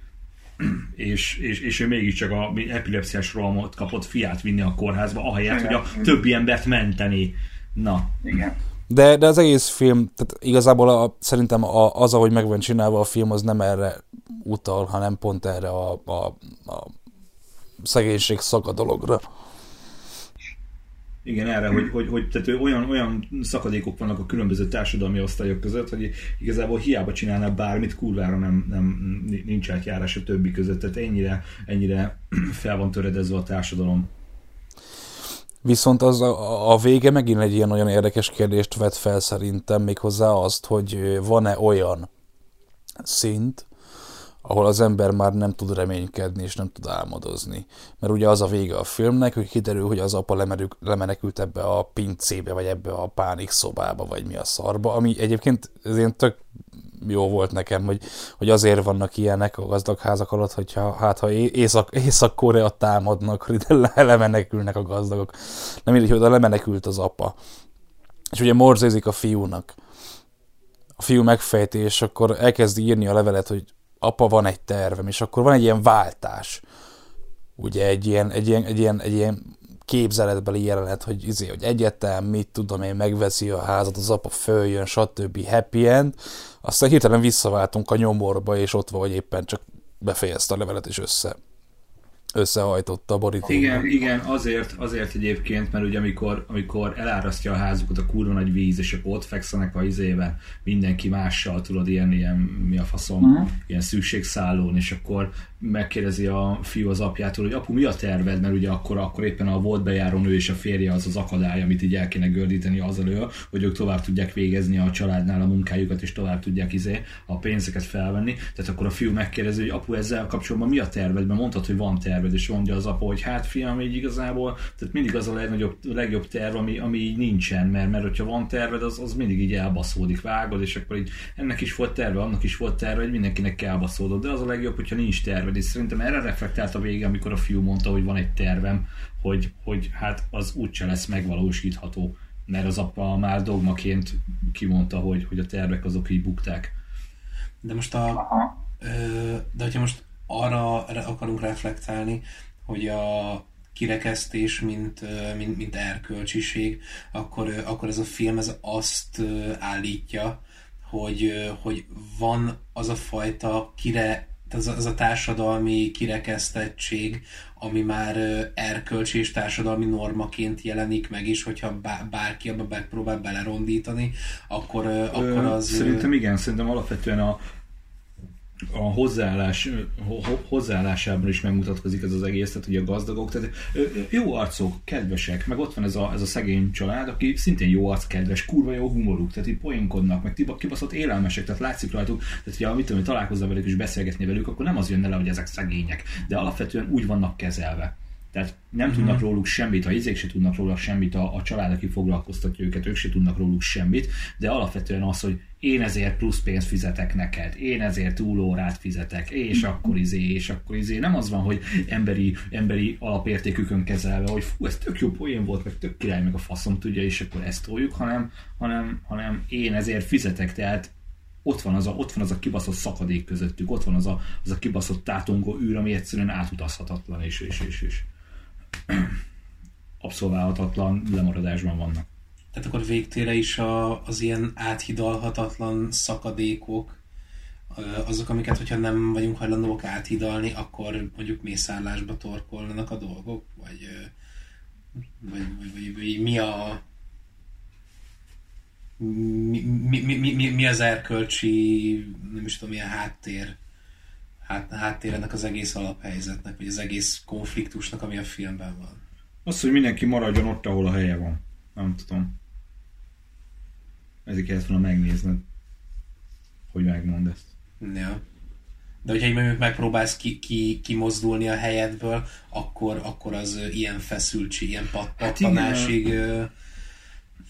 Speaker 2: és, és, és ő mégiscsak a epilepsziás rohamot kapott fiát vinni a kórházba, ahelyett, hogy a többi embert menteni. Na,
Speaker 3: Igen.
Speaker 4: De, de az egész film, tehát igazából a, szerintem a, az, ahogy meg van csinálva a film, az nem erre utal, hanem pont erre a, a, a szegénység szaga dologra.
Speaker 2: Igen, erre, hogy, hogy, hogy tehát olyan, olyan szakadékok vannak a különböző társadalmi osztályok között, hogy igazából hiába csinálná bármit, kurvára nem, nem, nincs átjárás a többi között, tehát ennyire, ennyire fel van töredezve a társadalom.
Speaker 4: Viszont az a, a vége megint egy ilyen olyan érdekes kérdést vet fel szerintem, méghozzá azt, hogy van-e olyan szint, ahol az ember már nem tud reménykedni és nem tud álmodozni. Mert ugye az a vége a filmnek, hogy kiderül, hogy az apa lemerük, lemenekült ebbe a pincébe, vagy ebbe a pánik szobába, vagy mi a szarba, ami egyébként ez ilyen tök jó volt nekem, hogy, hogy azért vannak ilyenek a gazdag házak alatt, hogyha hát ha Észak, Észak-Korea támadnak, hogy ide le- lemenekülnek a gazdagok. Nem mindegy, hogy oda lemenekült az apa. És ugye morzézik a fiúnak. A fiú megfejti, és akkor elkezd írni a levelet, hogy apa, van egy tervem, és akkor van egy ilyen váltás. Ugye egy ilyen, egy ilyen, egy ilyen, egy ilyen képzeletbeli jelenet, hogy, izé, hogy egyetem, mit tudom én, megveszi a házat, az apa följön, stb. happy end. Aztán hirtelen visszaváltunk a nyomorba, és ott van, hogy éppen csak befejezte a levelet, és össze, összehajtotta a borítékot.
Speaker 2: Igen, igen, azért, azért egyébként, mert ugye amikor, amikor elárasztja a házukat a kurva nagy víz, és akkor ott fekszenek a izébe, mindenki mással, tudod, ilyen, ilyen mi a faszom,
Speaker 3: Mhm.
Speaker 2: ilyen szükségszállón, és akkor megkérdezi a fiú az apjától, hogy apu, mi a terved, mert ugye akkor, akkor éppen a volt bejáró nő és a férje az az akadály, amit így el kéne gördíteni az elő, hogy ők tovább tudják végezni a családnál a munkájukat, és tovább tudják izé a pénzeket felvenni. Tehát akkor a fiú megkérdezi, hogy apu, ezzel kapcsolatban mi a terved, mert mondtad, hogy van terved, és mondja az apa, hogy hát fiam, így igazából, tehát mindig az a legnagyobb, legjobb terv, ami, ami így nincsen, mert, mert hogyha van terved, az, az mindig így elbaszódik, vágod, és akkor így ennek is volt terve, annak is volt terve, hogy mindenkinek kell baszódod, de az a legjobb, hogyha nincs terved, és szerintem erre reflektált a vége, amikor a fiú mondta, hogy van egy tervem, hogy, hogy hát az úgyse lesz megvalósítható, mert az apa már dogmaként kimondta, hogy, hogy a tervek azok így bukták.
Speaker 1: De most a, de hogyha most arra akarunk reflektálni, hogy a kirekesztés, mint, mint, mint erkölcsiség, akkor, akkor ez a film ez azt állítja, hogy, hogy van az a fajta kire, az a, az a társadalmi kirekesztettség, ami már erkölcsi és társadalmi normaként jelenik meg is, hogyha bá, bárki abba megpróbál belerondítani, akkor, akkor az...
Speaker 2: Szerintem igen, szerintem alapvetően a, a hozzáállás, ho- ho- hozzáállásában is megmutatkozik ez az egész, tehát ugye a gazdagok, tehát jó arcok, kedvesek, meg ott van ez a, ez a szegény család, aki szintén jó arc, kedves, kurva jó humoruk, tehát így poénkodnak, meg kibaszott élelmesek, tehát látszik rajtuk, tehát ugye, mit tudom, hogy találkozzál velük és beszélgetni velük, akkor nem az jönne le, hogy ezek szegények, de alapvetően úgy vannak kezelve Tehát nem uh-huh. tudnak róluk semmit, a izék se tudnak róluk semmit, a, a család, aki foglalkoztatja őket, ők se tudnak róluk semmit, de alapvetően az, hogy én ezért plusz pénzt fizetek neked, én ezért túlórát fizetek, és akkor izé, és akkor izé. Nem az van, hogy emberi, emberi alapértékükön kezelve, hogy fú, ez tök jó poén volt, meg tök király, meg a faszom tudja, és akkor ezt toljuk, hanem, hanem, hanem én ezért fizetek, tehát ott van az a, ott van az a kibaszott szakadék közöttük, ott van az a, az a kibaszott tátongó űr, ami egyszerűen átutazhatatlan, és, és, és, és abszolválhatatlan lemaradásban vannak.
Speaker 1: Tehát akkor végtére is a, az ilyen áthidalhatatlan szakadékok, azok, amiket, hogyha nem vagyunk hajlandók áthidalni, akkor mondjuk mészállásba torkolnak a dolgok, vagy, vagy, vagy, vagy, vagy mi a mi, mi, mi, mi, mi az erkölcsi, nem is tudom, milyen háttér, hát, háttér ennek az egész alaphelyzetnek, vagy az egész konfliktusnak, ami a filmben van.
Speaker 2: Az, hogy mindenki maradjon ott, ahol a helye van. Nem tudom. Ezért kellett volna megnézned, hogy megmond ezt.
Speaker 1: Ja. De hogyha mondjuk megpróbálsz ki, ki, kimozdulni a helyedből, akkor, akkor az ilyen feszültség, ilyen pat, pattanásig hát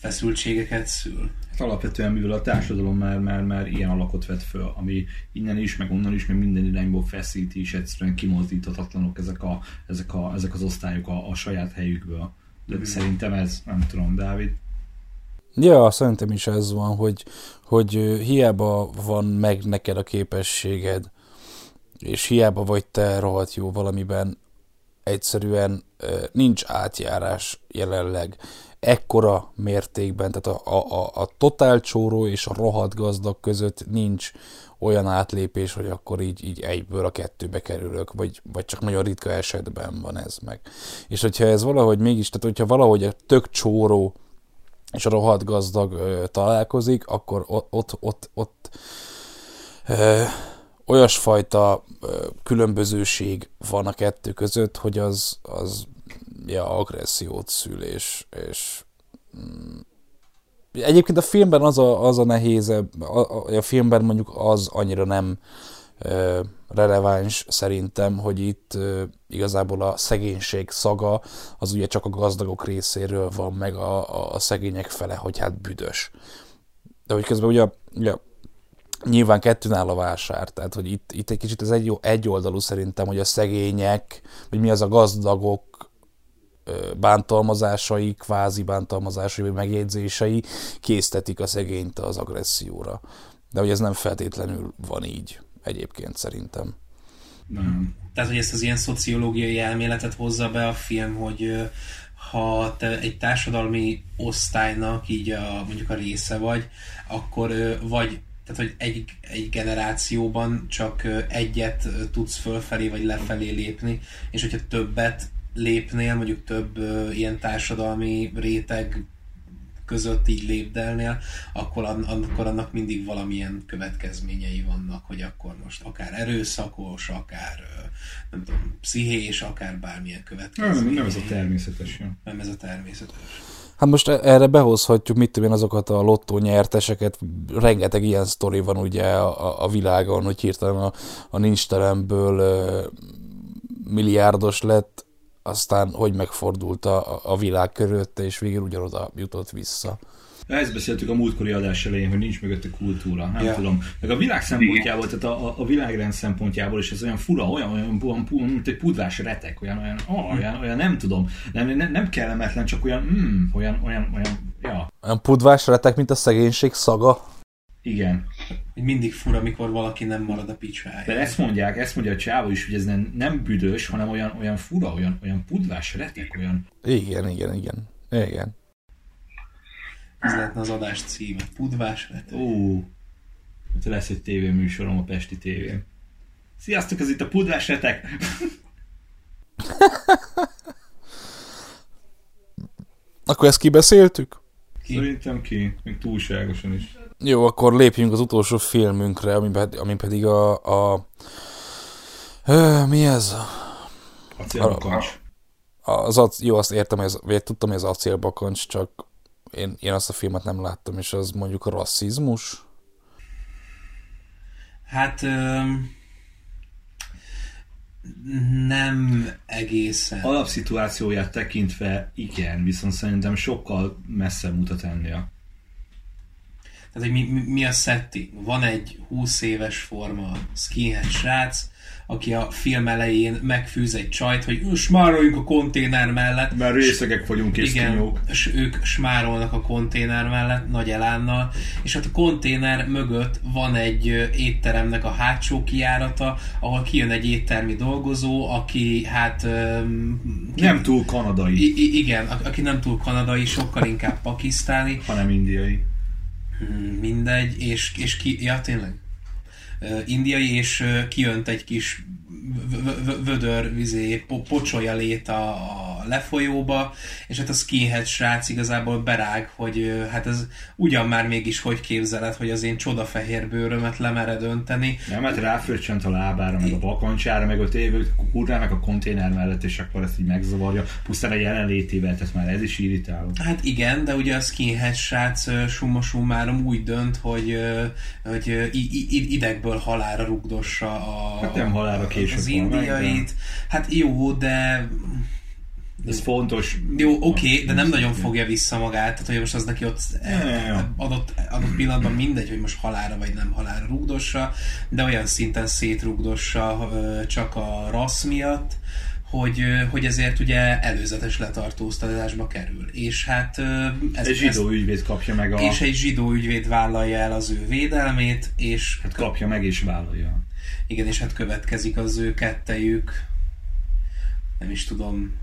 Speaker 1: feszültségeket szül.
Speaker 2: Hát alapvetően, mivel a társadalom már, már, már ilyen alakot vett föl, ami innen is, meg onnan is, meg minden irányból feszíti, és egyszerűen kimozdíthatatlanok ezek, a, ezek, a, ezek az osztályok a, a saját helyükből. De mm. szerintem ez, nem tudom, Dávid.
Speaker 4: Ja, szerintem is ez van, hogy, hogy hiába van meg neked a képességed, és hiába vagy te rohadt jó valamiben, egyszerűen nincs átjárás jelenleg ekkora mértékben, tehát a, a, a, a totál csóró és a rohadt gazdag között nincs olyan átlépés, hogy akkor így, így egyből a kettőbe kerülök, vagy, vagy csak nagyon ritka esetben van ez meg. És hogyha ez valahogy mégis, tehát hogyha valahogy a tök csóró és a rohadt gazdag ö, találkozik, akkor ott, ott, ott, ott ö, olyasfajta különbözőség van a kettő között, hogy az, az ja, agressziót szül, és, és mm, egyébként a filmben az a, az a nehézebb, a, a filmben mondjuk az annyira nem ö, releváns szerintem, hogy itt ö, igazából a szegénység szaga az ugye csak a gazdagok részéről van, meg a, a szegények fele, hogy hát büdös. De hogy közben ugye, ugye nyilván kettőn áll a vásár, tehát hogy itt, itt egy kicsit ez egy, egy oldalú szerintem, hogy a szegények, vagy mi az a gazdagok bántalmazásai, kvázi bántalmazásai, vagy megjegyzései késztetik a szegényt az agresszióra. De hogy ez nem feltétlenül van így egyébként szerintem.
Speaker 1: Nem. Tehát, hogy ezt az ilyen szociológiai elméletet hozza be a film, hogy ha te egy társadalmi osztálynak így a, mondjuk a része vagy, akkor vagy tehát, hogy egy, egy generációban csak egyet tudsz fölfelé vagy lefelé lépni, és hogyha többet lépnél, mondjuk több ilyen társadalmi réteg között így lépdelnél, akkor, akkor annak mindig valamilyen következményei vannak, hogy akkor most akár erőszakos, akár nem tudom, pszichés, akár bármilyen következmény.
Speaker 2: Nem, nem ez a természetes. Ja.
Speaker 1: Nem ez a természetes.
Speaker 4: Hát most e- erre behozhatjuk, mit tudom én, azokat a lottó nyerteseket, rengeteg ilyen sztori van ugye a, a világon, hogy hirtelen a, a nincs teremből milliárdos lett, aztán hogy megfordult a, a világ körülötte, és végül ugyanoda jutott vissza.
Speaker 2: Ezt beszéltük a múltkori adás elején, hogy nincs mögött a kultúra, nem yeah. tudom. Meg a világ szempontjából, tehát a, a, a világrend szempontjából is ez olyan fura, olyan, olyan, olyan, olyan mint egy pudrás retek, olyan, olyan, oh, olyan, olyan, nem tudom, nem, nem, nem kellemetlen, csak olyan, mm, olyan, olyan, olyan, ja.
Speaker 4: Olyan pudvás retek, mint a szegénység szaga.
Speaker 2: Igen.
Speaker 1: Mindig fura, amikor valaki nem marad a picsája.
Speaker 2: De ezt mondják, ezt mondja a csávó is, hogy ez nem, nem büdös, hanem olyan, olyan fura, olyan, olyan pudvás retek, olyan...
Speaker 4: Igen, igen, igen. Igen.
Speaker 1: Ez lehetne az adás címe. Pudvás retek.
Speaker 2: Ó, hát lesz egy tévéműsorom a Pesti tévén. Sziasztok, ez itt a pudvás retek!
Speaker 4: Akkor ezt kibeszéltük?
Speaker 2: Ki? Szerintem ki, még túlságosan is.
Speaker 4: Jó, akkor lépjünk az utolsó filmünkre, ami, pedig, ami pedig a... a ö, mi ez?
Speaker 2: Acélbakancs.
Speaker 4: Az, az, jó, azt értem, ez, vagy tudtam, hogy ez acélbakancs, csak én, én azt a filmet nem láttam, és az mondjuk a rasszizmus?
Speaker 1: Hát... Ö Nem egészen.
Speaker 2: Alapszituációját tekintve igen, viszont szerintem sokkal messzebb mutat ennél.
Speaker 1: Tehát, hogy mi, mi, mi a setting? Van egy 20 éves forma skinhead srác, aki a film elején megfűz egy csajt, hogy "Ú, smároljunk a konténer mellett.
Speaker 2: Mert részegek vagyunk és
Speaker 1: Igen, és ők smárolnak a konténer mellett nagy elánnal, és hát a konténer mögött van egy étteremnek a hátsó kijárata, ahol kijön egy éttermi dolgozó, aki hát... ki-
Speaker 2: Nem túl kanadai,
Speaker 1: I- igen, aki nem túl kanadai, sokkal inkább pakisztáni,
Speaker 2: hanem indiai.
Speaker 1: Hmm, mindegy, és, és ki, ja tényleg, indiai, és ö, kiönt egy kis vödör vizé, po- pocsolya lét a, a lefolyóba, és hát a skinhead srác igazából berág, hogy hát ez ugyan már mégis hogy képzeled, hogy az én csodafehér bőrömet lemered önteni.
Speaker 2: Nem, hát ráfröccsent a lábára, meg a bakancsára, meg ott évő kurrának a konténer mellett, és akkor ezt így megzavarja. Pusztán a jelenlétével, tehát már ez is irritáló.
Speaker 1: Hát igen, de ugye a skinhead srác summa summarum úgy dönt, hogy, hogy idegből halára rugdossa a,
Speaker 2: Hát nem halálra később
Speaker 1: az
Speaker 2: meg,
Speaker 1: indiait. Hát jó, de
Speaker 2: Ez fontos.
Speaker 1: jó, oké, okay, de nem nagyon fogja vissza magát, tehát hogy most az neki ott adott, adott pillanatban mindegy, hogy most halára vagy nem halára rugdossa, de olyan szinten szétrugdossa csak a rassz miatt, hogy, hogy ezért ugye előzetes letartóztatásba kerül. És hát ez,
Speaker 2: Egy zsidó ügyvéd kapja meg a...
Speaker 1: és egy zsidó ügyvéd vállalja el az ő védelmét, és
Speaker 2: Hát kapja meg és vállalja.
Speaker 1: igen, és hát következik az ő kettejük, nem is tudom,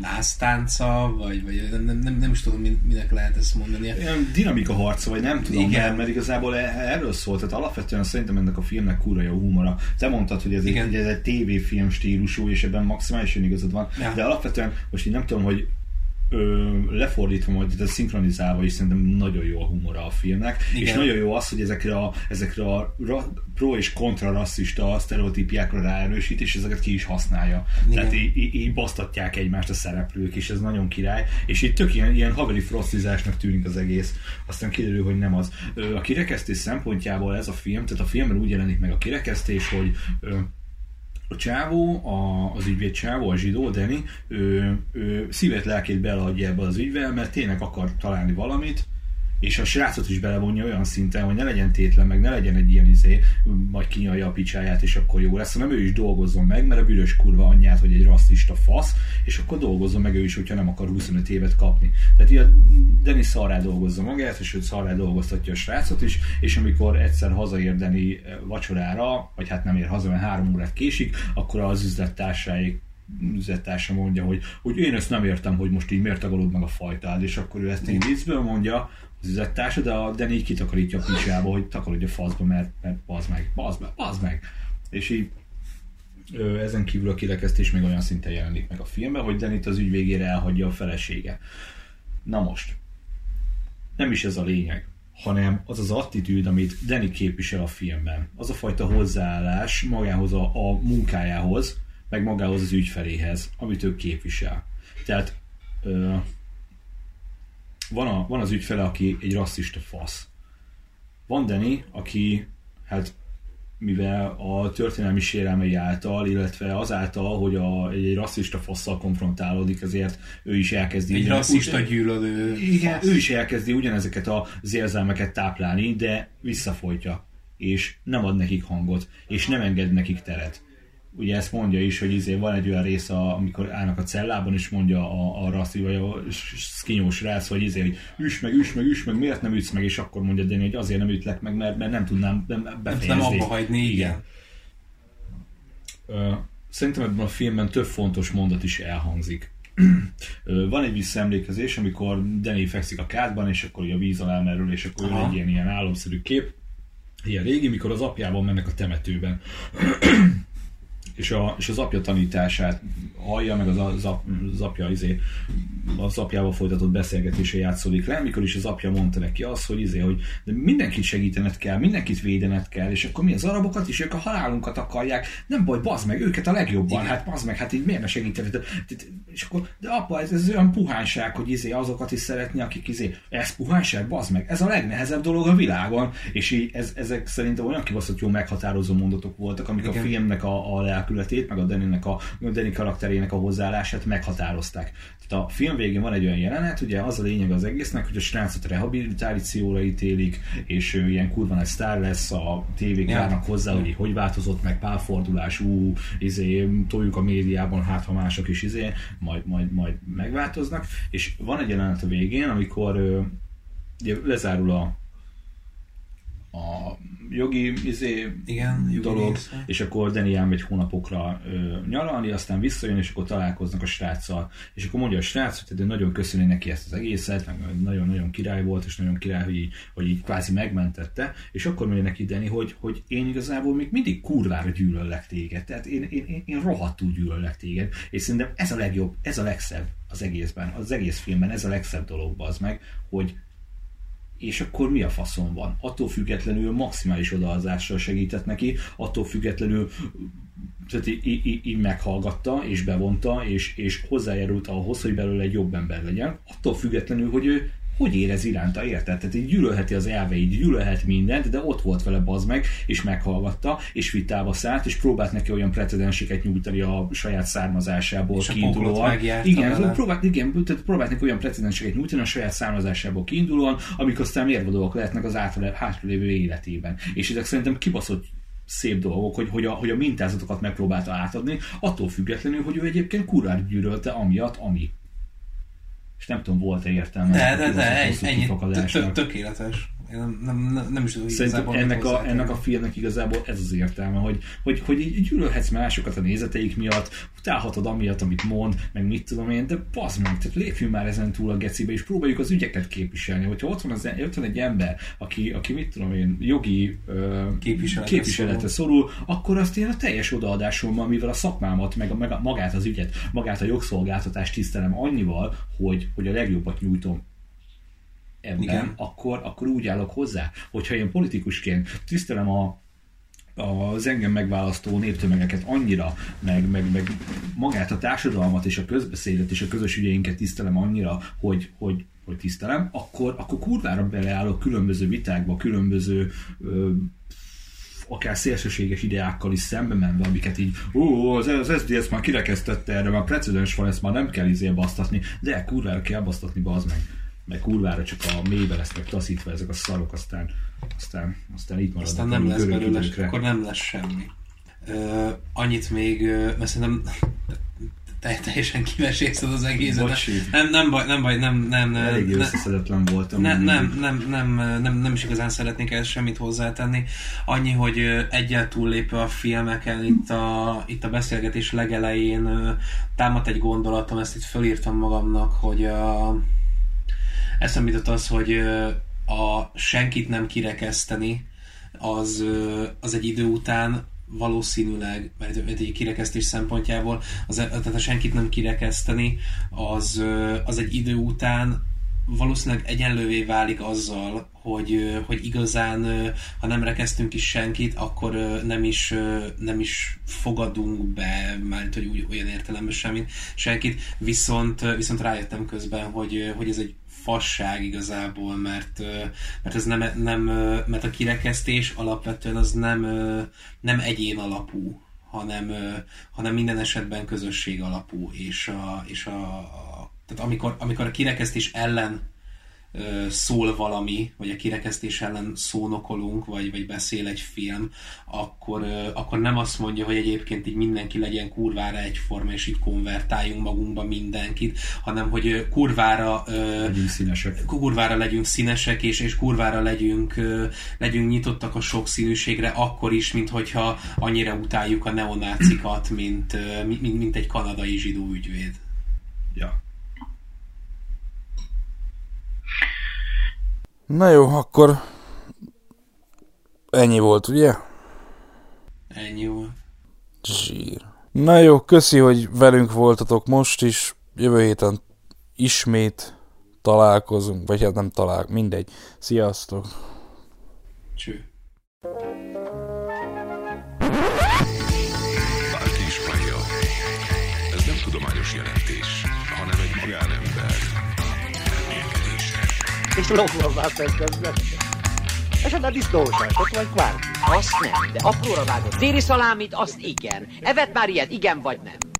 Speaker 1: násztánca, vagy, vagy nem, nem, nem, is tudom, min- minek lehet ezt mondani.
Speaker 2: Ilyen dinamika harca, vagy nem tudom,
Speaker 1: Igen.
Speaker 2: mert, mert igazából e- erről szólt, tehát alapvetően szerintem ennek a filmnek kúra jó humora. Te mondtad, hogy ez, egy,
Speaker 1: Igen.
Speaker 2: hogy ez egy tévéfilm stílusú, és ebben maximálisan igazad van,
Speaker 1: Ja.
Speaker 2: de alapvetően most így nem tudom, hogy ö, lefordítva majd, tehát szinkronizálva is szerintem nagyon jó a humora a filmnek,
Speaker 1: Igen.
Speaker 2: és nagyon jó az, hogy ezekre a, ezekre a ra, pro és kontra rasszista sztereotípiákra ráerősít, és ezeket ki is használja.
Speaker 1: Igen.
Speaker 2: Tehát így, így, így basztatják egymást a szereplők, és ez nagyon király, és itt tök ilyen, ilyen haveri frostizásnak tűnik az egész, aztán kiderül, hogy nem az. A kirekesztés szempontjából ez a film, tehát a filmben úgy jelenik meg a kirekesztés, hogy ö, a csávó, a, az ügyvéd csávó, a zsidó, Deni, ő, ő szívét, lelkét beleadja ebbe az ügyvel, mert tényleg akar találni valamit, és a srácot is belevonja olyan szinten, hogy ne legyen tétlen, meg ne legyen egy ilyen izé, majd kinyalja a picsáját, és akkor jó lesz, hanem ő is dolgozzon meg, mert a büdös kurva anyját, hogy egy rasszista fasz, és akkor dolgozzon meg ő is, hogyha nem akar 25 évet kapni. Tehát ilyen Denis szarrá dolgozza magát, és őt szarrá dolgoztatja a srácot is, és amikor egyszer hazaér Deni vacsorára, vagy hát nem ér haza, mert három órát késik, akkor az üzlettársáig üzlettársa mondja, hogy, hogy én ezt nem értem, hogy most így miért tagadod meg a fajtád, és akkor ő ezt így viccből mondja, az üzlettársa, de, a, de így kitakarítja a picsába, hogy takarodja faszba, mert, mert bazd meg, bazd meg, bazd meg. És így ö, ezen kívül a kirekesztés még olyan szinten jelenik meg a filmben, hogy Denit az ügy végére elhagyja a felesége. Na most, nem is ez a lényeg, hanem az az attitűd, amit Danny képvisel a filmben. Az a fajta hozzáállás magához a, a munkájához, meg magához az ügyfeléhez, amit ő képvisel. Tehát ö, van, a, van az ügyfele, aki egy rasszista fasz. Van Danny, aki hát mivel a történelmi sérelmei által, illetve azáltal, hogy a, egy, rasszista fasszal konfrontálódik, ezért ő is elkezdi...
Speaker 1: Egy rasszista
Speaker 2: ugyan-
Speaker 1: gyűlölő
Speaker 2: igen,
Speaker 1: fasz.
Speaker 2: ő is elkezdi ugyanezeket az érzelmeket táplálni, de visszafolytja, és nem ad nekik hangot, és nem enged nekik teret. Ugye ezt mondja is, hogy izé van egy olyan rész, a, amikor állnak a cellában, és mondja a, a rasszi, vagy a skinyós rász, hogy izé, hogy üss meg, üss meg, üss meg, miért nem ütsz meg, és akkor mondja Danny, hogy azért nem ütlek meg, mert, mert nem tudnám nem
Speaker 1: Nem
Speaker 2: befejezni.
Speaker 1: tudom abba hagyni, igen.
Speaker 2: Szerintem ebben a filmben több fontos mondat is elhangzik. Van egy visszaemlékezés, amikor Danny fekszik a kádban, és akkor a víz alá merül, és akkor jön
Speaker 1: Aha.
Speaker 2: egy ilyen, ilyen álomszerű kép. Ilyen régi, mikor az apjában mennek a temetőben. És, a, és az apja tanítását hallja, meg az, az, az apja izé az apjával folytatott beszélgetése játszódik le, mikor is az apja mondta neki azt, hogy, izé, hogy de mindenkit segítened kell, mindenkit védened kell, és akkor mi az arabokat is, ők a halálunkat akarják, nem baj, bazd meg, őket a legjobban, hát bazd meg, hát így miért ne segítened? És akkor, de apa, ez, ez olyan puhányság, hogy izé azokat is szeretni, akik izé, ez puhányság, bazd meg, ez a legnehezebb dolog a világon, és így ez, ezek szerintem olyan kibaszott jó meghatározó mondatok voltak, amik Igen. a filmnek a, a lelkületét, meg a Danny-nek a, Danny karakterének a hozzáállását meghatározták. Tehát a film végén van egy olyan jelenet, ugye az a lényeg az egésznek, hogy a srácot rehabilitációra ítélik, és ő ilyen kurva nagy sztár lesz, a tévék járnak hozzá, hogy hogy változott meg, pálfordulás, ú, izé, toljuk a médiában, hát ha mások is izé, majd, majd, majd megváltoznak, és van egy jelenet a végén, amikor ugye, lezárul a, a jogi izé,
Speaker 1: Igen, jogi
Speaker 2: dolog, része. és akkor Danny elmegy hónapokra ö, nyaralni, aztán visszajön, és akkor találkoznak a sráccal, és akkor mondja a srác, hogy nagyon köszöni neki ezt az egészet, meg nagyon-nagyon király volt, és nagyon király, hogy így, hogy így kvázi megmentette, és akkor mondja neki Danny, hogy, hogy én igazából még mindig kurvára gyűlöllek téged, tehát én, én, én, én rohadtul gyűlöllek téged, és szerintem ez a legjobb, ez a legszebb az egészben, az egész filmben, ez a legszebb dolog, az meg, hogy és akkor mi a faszon van? Attól függetlenül maximális odaazással segített neki, attól függetlenül tehát így, így, így meghallgatta, és bevonta, és, és hozzájárult ahhoz, hogy belőle egy jobb ember legyen, attól függetlenül, hogy ő hogy érez iránta, érted? Tehát így gyűlölheti az elveit, gyűlölhet mindent, de ott volt vele bazd meg, és meghallgatta, és vitába szállt, és próbált neki olyan precedenseket nyújtani a saját származásából és kiindulóan. Igen, próbált, igen, tehát próbált neki olyan precedenseket nyújtani a saját származásából kiindulóan, amik aztán mérvadóak lehetnek az hátralévő életében. És ezek szerintem kibaszott szép dolgok, hogy, hogy, a, hogy a mintázatokat megpróbálta átadni, attól függetlenül, hogy ő egyébként kurvára gyűrölte amiatt, ami és nem tudom, volt-e értelme.
Speaker 1: De, de, de, ennyi, tökéletes. Nem, nem, nem is tudom,
Speaker 2: Szerintem ennek a, ennek a filmnek igazából ez az értelme, hogy, hogy, hogy így gyűlölhetsz másokat a nézeteik miatt, utálhatod amiatt, amit mond, meg mit tudom én, de bazd meg, tehát lépjünk már ezen túl a gecibe, és próbáljuk az ügyeket képviselni. Hogyha ott van, az, ott van egy ember, aki, aki mit tudom én, jogi képviseletre, képviseletre szorul. szorul, akkor azt én a teljes odaadásommal, mivel a szakmámat, meg, a, meg a, magát az ügyet, magát a jogszolgáltatást tisztelem annyival, hogy, hogy a legjobbat nyújtom ebben, Igen. akkor, akkor úgy állok hozzá, hogyha én politikusként tisztelem a, az engem megválasztó néptömegeket annyira, meg, meg, meg magát a társadalmat és a közbeszédet és a közös ügyeinket tisztelem annyira, hogy, hogy, hogy tisztelem, akkor, akkor kurvára beleállok különböző vitákba, különböző ö, akár szélsőséges ideákkal is szembe menve, amiket így, ó, az, az SZDSZ már kirekesztette erre, már precedens van, ezt már nem kell izé basztatni, de kurvára kell basztatni, bazd meg meg kurvára csak a mélybe lesznek taszítva ezek a szarok, aztán, aztán, aztán itt maradnak.
Speaker 1: Aztán nem lesz belőle, akkor nem lesz semmi. Uh, annyit még, mert szerintem teljesen kimesélszed az egészet. Nem, nem baj, nem baj, nem, nem,
Speaker 2: Elég ne, összeszedetlen voltam.
Speaker 1: Nem, nem, nem, nem, nem, nem, is igazán szeretnék ezt semmit hozzátenni. Annyi, hogy egyel túllépve a filmeken, itt a, itt a beszélgetés legelején támadt egy gondolatom, ezt itt fölírtam magamnak, hogy a, eszembe jutott az, hogy a senkit nem kirekeszteni, az, az egy idő után valószínűleg, mert egy kirekesztés szempontjából, az, tehát a senkit nem kirekeszteni, az, az egy idő után valószínűleg egyenlővé válik azzal, hogy, hogy igazán, ha nem rekesztünk is senkit, akkor nem is, nem is fogadunk be, mert hogy úgy, olyan értelemben semmit, senkit, viszont, viszont rájöttem közben, hogy, hogy ez egy fasság igazából, mert, mert ez nem, nem, mert a kirekesztés alapvetően az nem, nem egyén alapú, hanem, hanem minden esetben közösség alapú, és a, és a, tehát amikor, amikor a kirekesztés ellen szól valami, vagy a kirekesztés ellen szónokolunk, vagy, vagy beszél egy film, akkor, akkor nem azt mondja, hogy egyébként így mindenki legyen kurvára egyforma, és így konvertáljunk magunkba mindenkit, hanem hogy kurvára
Speaker 2: legyünk színesek.
Speaker 1: Kurvára legyünk színesek, és, és kurvára legyünk, legyünk nyitottak a sokszínűségre, akkor is, mint hogyha annyira utáljuk a neonácikat, mint, mint, mint egy kanadai zsidó ügyvéd.
Speaker 2: Ja.
Speaker 4: Na jó, akkor ennyi volt, ugye?
Speaker 1: Ennyi volt.
Speaker 4: Zsír. Na jó, köszi, hogy velünk voltatok most is. Jövő héten ismét találkozunk, vagy hát nem talál, mindegy. Sziasztok!
Speaker 5: Cső.
Speaker 6: és már közben. Esetleg disznósás, ott vagy kvárki.
Speaker 7: Azt nem, de apróra vágott déli szalámit, azt igen. Evet már ilyet, igen vagy nem?